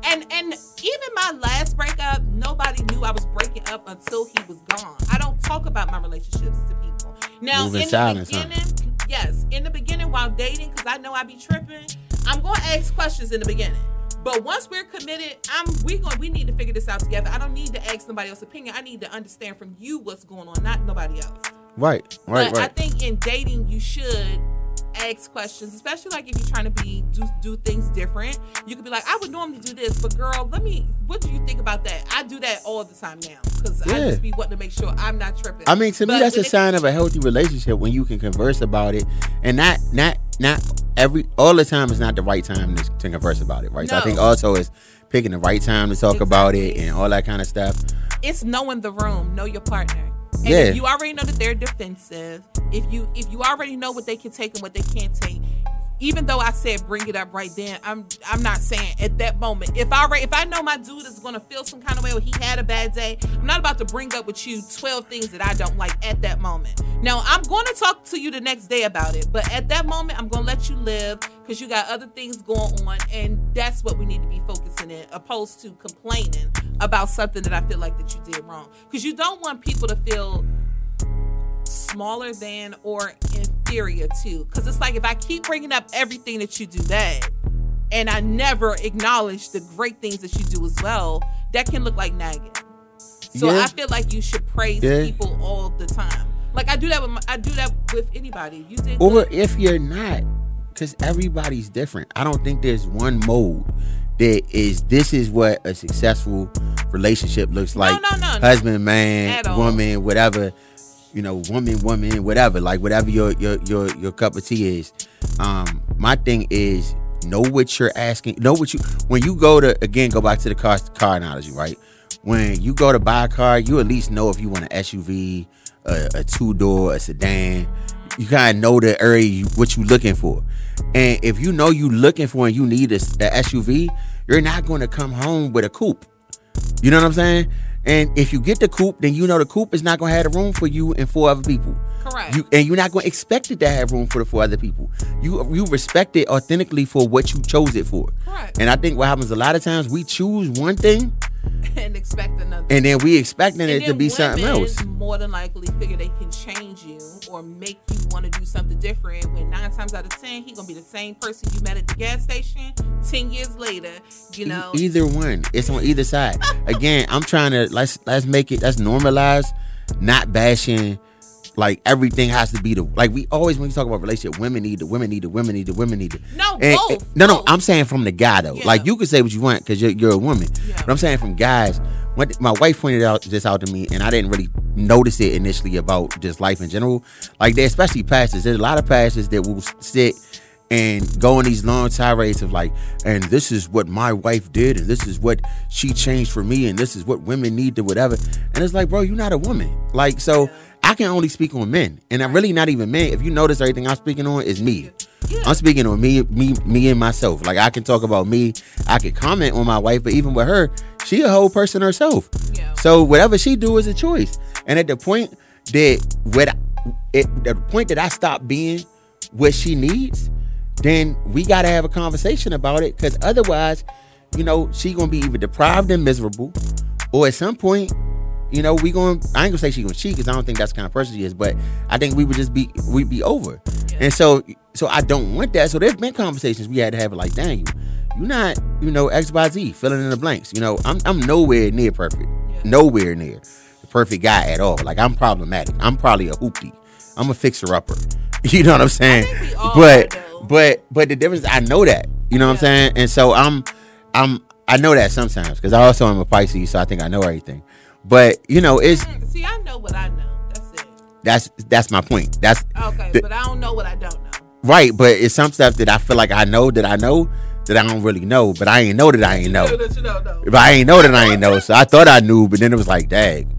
and and even my last breakup, nobody knew I was breaking up until he was gone. I don't talk about my relationships to people. Now Moving in silence, the huh? beginning, yes, in the beginning while dating, because I know I be tripping, I'm gonna ask questions in the beginning. But once we're committed, I'm we going we need to figure this out together. I don't need to ask somebody else's opinion. I need to understand from you what's going on, not nobody else. Right, right, but I think in dating you should ask questions, especially like if you're trying to be do do things different. You could be like, I would normally do this, but girl, let me. What do you think about that? I do that all the time now because I just be wanting to make sure I'm not tripping. I mean, to me, that's a sign of a healthy relationship when you can converse about it, and not not not every all the time is not the right time to, to converse about it, right? So I think also is picking the right time to talk about it and all that kind of stuff. it's knowing the room, know your partner. And Yeah. if you already know that they're defensive, if you if you already know what they can take and what they can't take, even though I said bring it up right then, I'm I'm not saying at that moment. If I if I know my dude is gonna feel some kind of way or he had a bad day, I'm not about to bring up with you 12 things that I don't like at that moment. Now I'm gonna talk to you the next day about it, but at that moment I'm gonna let you live because you got other things going on, and that's what we need to be focusing in, opposed to complaining about something that I feel like that you did wrong. Because you don't want people to feel smaller than or inferior to. Because it's like if I keep bringing up everything that you do bad, and I never acknowledge the great things that you do as well, that can look like nagging. So Yeah. I feel like you should praise Yeah. people all the time. Like I do that with my, I do that with anybody. You did Or good. if you're not, because everybody's different. I don't think there's one mode that is this is what a successful relationship looks like. no, no, no. Husband, man, woman, whatever. You know, woman, woman, whatever. Like whatever your your your your cup of tea is. Um, my thing is know what you're asking. Know what you when you go to again go back to the car car analogy, right? When you go to buy a car, you at least know if you want an SUV, a, a two door, a sedan. You kind of know the area you, what you looking for, and if you know you looking for and you need a, a SUV, you're not going to come home with a coupe. You know what I'm saying? And if you get the coupe, then you know the coupe is not going to have the room for you and four other people. Correct. You and you're not going to expect it to have room for the four other people. You you respect it authentically for what you chose it for. Correct. And I think what happens a lot of times we choose one thing and expect another. and then we expecting And it to be something else. More than likely, figure they can change you or make you want to do something different. When nine times out of ten, he gonna be the same person you met at the gas station. Ten years later, you know. E- either one. It's on either side. Again, I'm trying to let's let's make it let's normalize not bashing like everything has to be the like we always when we talk about relationship, women need the women need the women need the women need the No, And- both, and- no, no. I'm saying from the guy though. Yeah. Like you can say what you want because you're you're a woman, Yeah. but I'm saying from guys. When my wife pointed out this out to me, and I didn't really notice it initially about just life in general. Like they, especially pastors, there's a lot of pastors that will sit and go on these long tirades of like, and this is what my wife did, and this is what she changed for me, and this is what women need to whatever. And it's like, bro, you're not a woman. Like, so I can only speak on men, and I'm really not even men. If you notice, everything I'm speaking on is me. I'm speaking on me, me, me, and myself. Like I can talk about me. I can comment on my wife, but even with her, she a whole person herself. Yeah. So whatever she do is a choice. And at the point that what it, at the point that I stop being what she needs, then we got to have a conversation about it. Because otherwise, you know, she gonna be either deprived and miserable, or at some point, you know, we going I ain't gonna say she gonna cheat because I don't think that's the kind of person she is. But I think we would just be we'd be over. And so so I don't want that. So there's been conversations we had to have like, dang, you you not you know X Y Z filling in the blanks. You know, I'm I'm nowhere near perfect, Yeah. nowhere near the perfect guy at all. Like I'm problematic. I'm probably a hoopty. I'm a fixer upper. You know what I'm saying? think we all but are, but but the difference I know that You know what I'm saying? And so I'm, I'm, I know that sometimes because I also am a Pisces, so I think I know everything. But you know, it's See, I know what I know. That's it. that's that's my point. That's Okay, The- but I don't know what I don't know. right. But it's some stuff that I feel like I know that I know that I don't really know, but I ain't know that I ain't know. you know. But I ain't know that I ain't know. So I thought I knew, but then it was like, dang.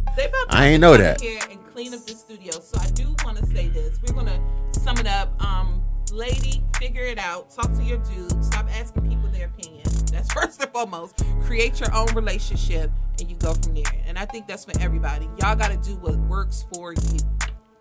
I ain't know that. Here and clean up the studio. So I do want to say this. We're gonna sum it up. Um, lady, figure it out. Talk to your dude. Stop asking people their opinion. That's first and foremost. Create your own relationship, and you go from there. And I think that's for everybody. Y'all got to do what works for you.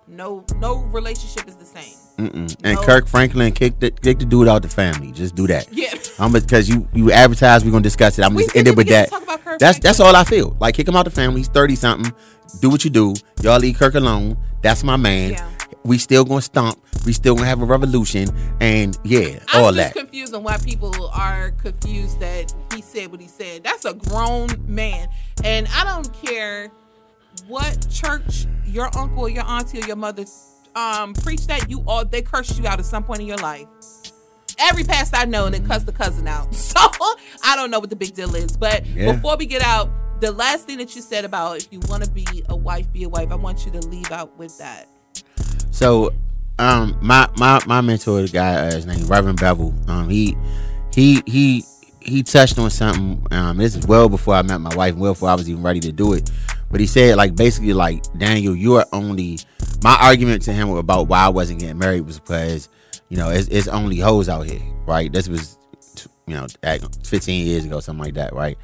No, no relationship is the same. Mm-mm. And No. Kirk Franklin kicked the kick the dude out the family. Just do that. Yeah. I'm because you you advertise. We're gonna discuss it. I'm We just end it with that. talk about Kirk That's Franklin. that's all I feel. Like kick him out the family. He's thirty something. Do what you do. Y'all leave Kirk alone. That's my man. Yeah. We still gonna stomp. We still gonna have a revolution. And yeah, I'm all just that. confused on why people are confused that he said what he said. That's a grown man, and I don't care what church your uncle or your auntie or your mother um preached that you all they cursed you out at some point in your life. Every pastor I know and it cussed the cousin out. So I don't know what the big deal is. But Yeah. before we get out, the last thing that you said about if you want to be a wife, be a wife. I want you to leave out with that. So, um, my my my mentor, the guy, uh, his name Reverend Bevel. Um, he he he he touched on something. Um, this is well before I met my wife, well before I was even ready to do it. But he said, like, basically, like, Daniel, you are only. My argument to him about why I wasn't getting married was because, you know, it's, it's only hoes out here, right? This was, you know, at 15 years ago, something like that, right?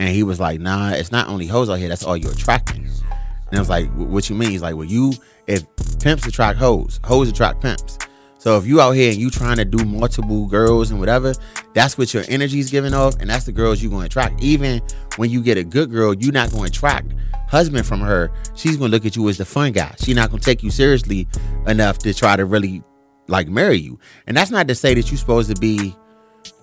And he was like, nah, it's not only hoes out here. That's all you're attracting. And I was like, what you mean? He's like, well, you, if pimps attract hoes, hoes attract pimps. So if you out here and you trying to do multiple girls and whatever, that's what your energy is giving off, and that's the girls you're going to attract. Even when you get a good girl, you're not going to attract husband from her. She's going to look at you as the fun guy. She's not going to take you seriously enough to try to really like marry you. And that's not to say that you're supposed to be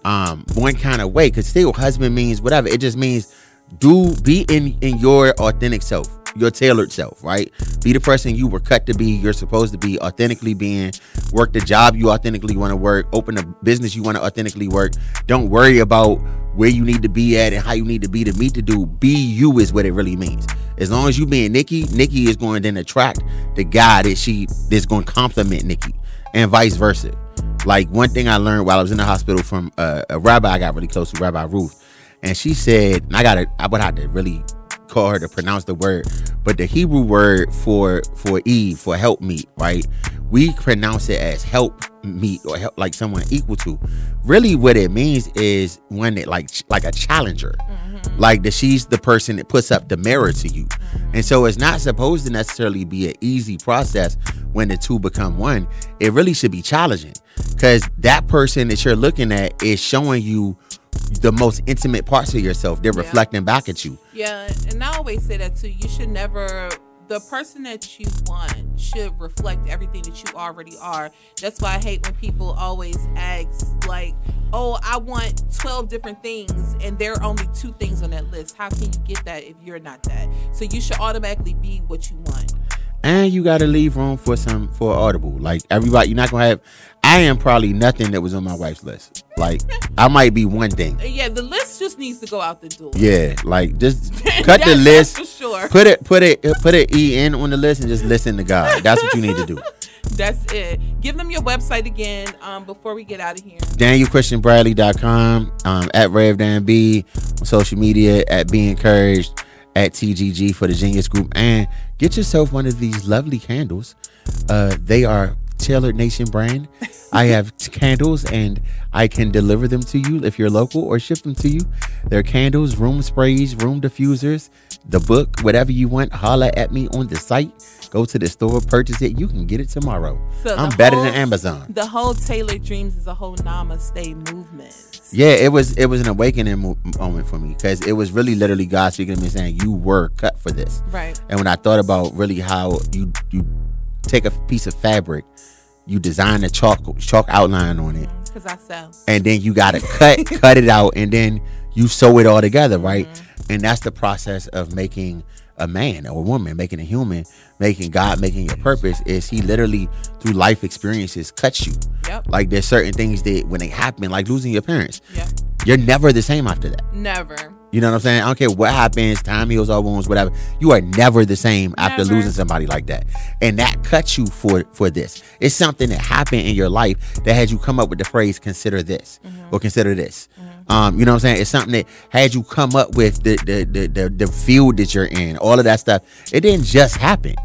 um one kind of way because still husband means whatever it just means do be in in your authentic self your tailored self right? Be the person you were cut to be. You're supposed to be authentically being. Work the job you authentically want to work. Open a business you want to authentically work. Don't worry about where you need to be at and how you need to be to meet the dude. Be you is what it really means. As long as you being nikki nikki is going to then attract the guy that she is going to compliment nikki and vice versa. Like one thing I learned while I was in the hospital from uh, a rabbi I got really close to, Rabbi Ruth, and she said, and I got to, I would have to really call her to pronounce the word, but the Hebrew word for for Eve for help meet, right? We pronounce it as help meet or help like someone equal to. Really, what it means is when it like like a challenger, mm-hmm. like that she's the person that puts up the mirror to you, mm-hmm. and so it's not supposed to necessarily be an easy process when the two become one. It really should be challenging because that person that you're looking at is showing you the most intimate parts of yourself. They're Yeah. reflecting back at you. Yeah, and I always say that too. You should never the person that you want should reflect everything that you already are. That's why I hate when people always ask like, "Oh, I want 12 different things and there are only two things on that list. How can you get that if you're not that?" So you should automatically be what you want. and you got to leave room for some for audible like everybody you're not gonna have i am probably nothing that was on my wife's list like i might be one thing Yeah, the list just needs to go out the door. yeah like just cut the list for sure. put it put it put it en on the list and just listen to god that's what you need to do That's it. Give them your website again um, before we get out of here. danielchristianbradley.com um, at RevDanB, on social media at be encouraged at tgg for the genius group and get yourself one of these lovely candles uh, they are tailored nation brand i have t- candles and i can deliver them to you if you're local or ship them to you they're candles room sprays room diffusers the book whatever you want holla at me on the site go to the store purchase it you can get it tomorrow So i'm better whole- than amazon The whole Taylor Dreams is a whole namaste movement. Yeah, it was it was an awakening mo- moment for me because it was really literally God speaking to me saying you were cut for this. Right. And when I thought about really how you you take a piece of fabric, you design a chalk chalk outline on it, Because I sell. and then you got to cut cut it out, and then you sew it all together, right? Mm-hmm. And that's the process of making a man or a woman, making a human, making God, making your purpose is He literally through life experiences cuts you. Yep. Like there's certain things that when they happen, like losing your parents, Yep. you're never the same after that. Never. You know what I'm saying? I don't care what happens, time heals all wounds, whatever. You are never the same after Never. losing somebody like that. And that cuts you for for this. It's something that happened in your life that had you come up with the phrase consider this or consider this. Um, you know what I'm saying? It's something that had you come up with the the, the the the field that you're in, all of that stuff. It didn't just happen.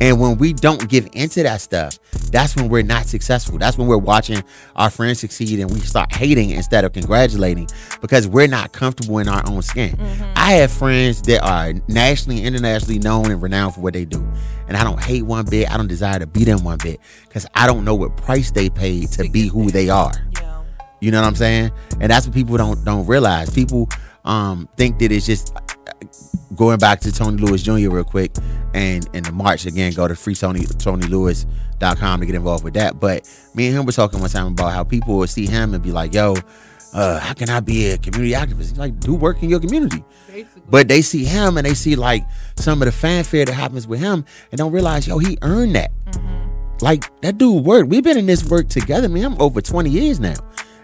And when we don't give into that stuff, that's when we're not successful. That's when we're watching our friends succeed and we start hating instead of congratulating because we're not comfortable in our own skin. I have friends that are nationally internationally known and renowned for what they do. And I don't hate one bit. I don't desire to be them one bit because I don't know what price they paid to be who they are. Yeah. You know what I'm saying? And that's what people don't don't realize. People um think that it's just going back to Tony Lewis Jr. real quick and in the March again, go to free Tony TonyLewis.com to get involved with that. But me and him were talking one time about how people would see him and be like, yo, uh, how can I be a community activist? He's like, do work in your community. Basically. But they see him and they see like some of the fanfare that happens with him and don't realize, yo, he earned that. Like that dude worked. We've been in this work together, man. I'm over 20 years now.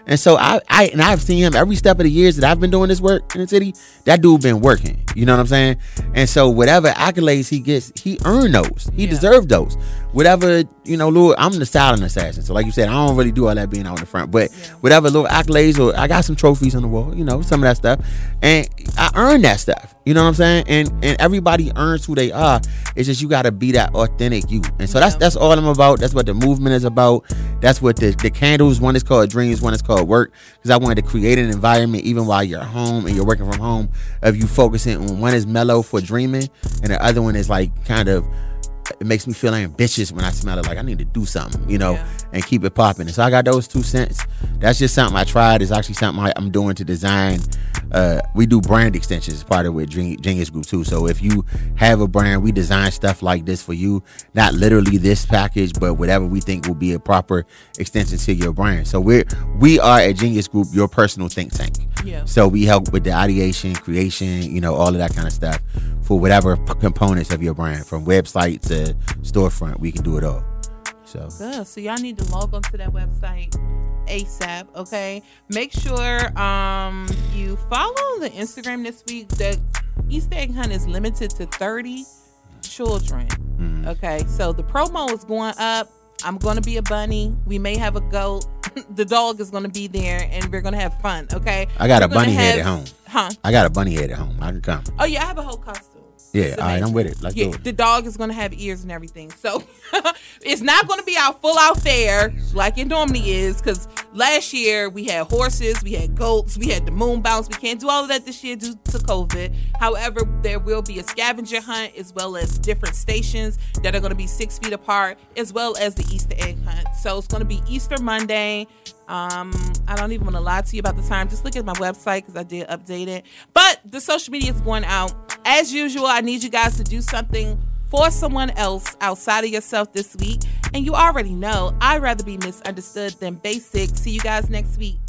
And so I, I and I've seen him every step of the years that I've been doing this work in the city. That dude been working. You know what I'm saying? And so whatever accolades he gets, he earned those. He Yeah. deserved those. Whatever, you know, Lord, I'm the silent assassin. So like you said, I don't really do all that being out in the front. But Yeah. whatever little accolades or I got some trophies on the wall, you know, some of that stuff. And I earned that stuff. You know what I'm saying? And and everybody earns who they are. It's just you gotta be that authentic you. And so that's that's all I'm about. That's what the movement is about. That's what the, the candles, one is called dreams, one is called work. Because I wanted to create an environment even while you're home and you're working from home of you focusing on one is mellow for dreaming and the other one is like kind of it makes me feel ambitious when I smell it. Like I need to do something, you know, Yeah. and keep it popping. And so I got those two cents. That's just something I tried. It's actually something I, I'm doing to design. Uh, we do brand extensions as part of with Genius Group too. So if you have a brand, we design stuff like this for you. Not literally this package, but whatever we think will be a proper extension to your brand. So we're we are at Genius Group, your personal think tank. Yeah. So we help with the ideation, creation, you know, all of that kind of stuff for whatever p- components of your brand, from website to storefront. We can do it all. So Good. So y'all need to log onto that website ASAP. Okay. Make sure um you follow the Instagram this week. The Easter egg hunt is limited to 30 children. mm, Okay. So the promo is going up. I'm gonna be a bunny. We may have a goat. the dog is gonna be there, and we're gonna have fun. Okay. I got a We're gonna bunny head at home. Huh? I got a bunny head at home. I can come. Oh yeah, I have a whole costume. Yeah, all right, I'm with it. Let's yeah, do it. the dog is gonna have ears and everything. So it's not gonna be out full out there like it normally is. Cause last year we had horses, we had goats, we had the moon bounce. We can't do all of that this year due to COVID. However, there will be a scavenger hunt as well as different stations that are gonna be six feet apart, as well as the Easter egg hunt. So it's gonna be Easter Monday. Um, I don't even want to lie to you about the time. Just look at my website because I did update it. But the social media is going out. As usual, I need you guys to do something for someone else outside of yourself this week. And you already know I'd rather be misunderstood than basic. See you guys next week.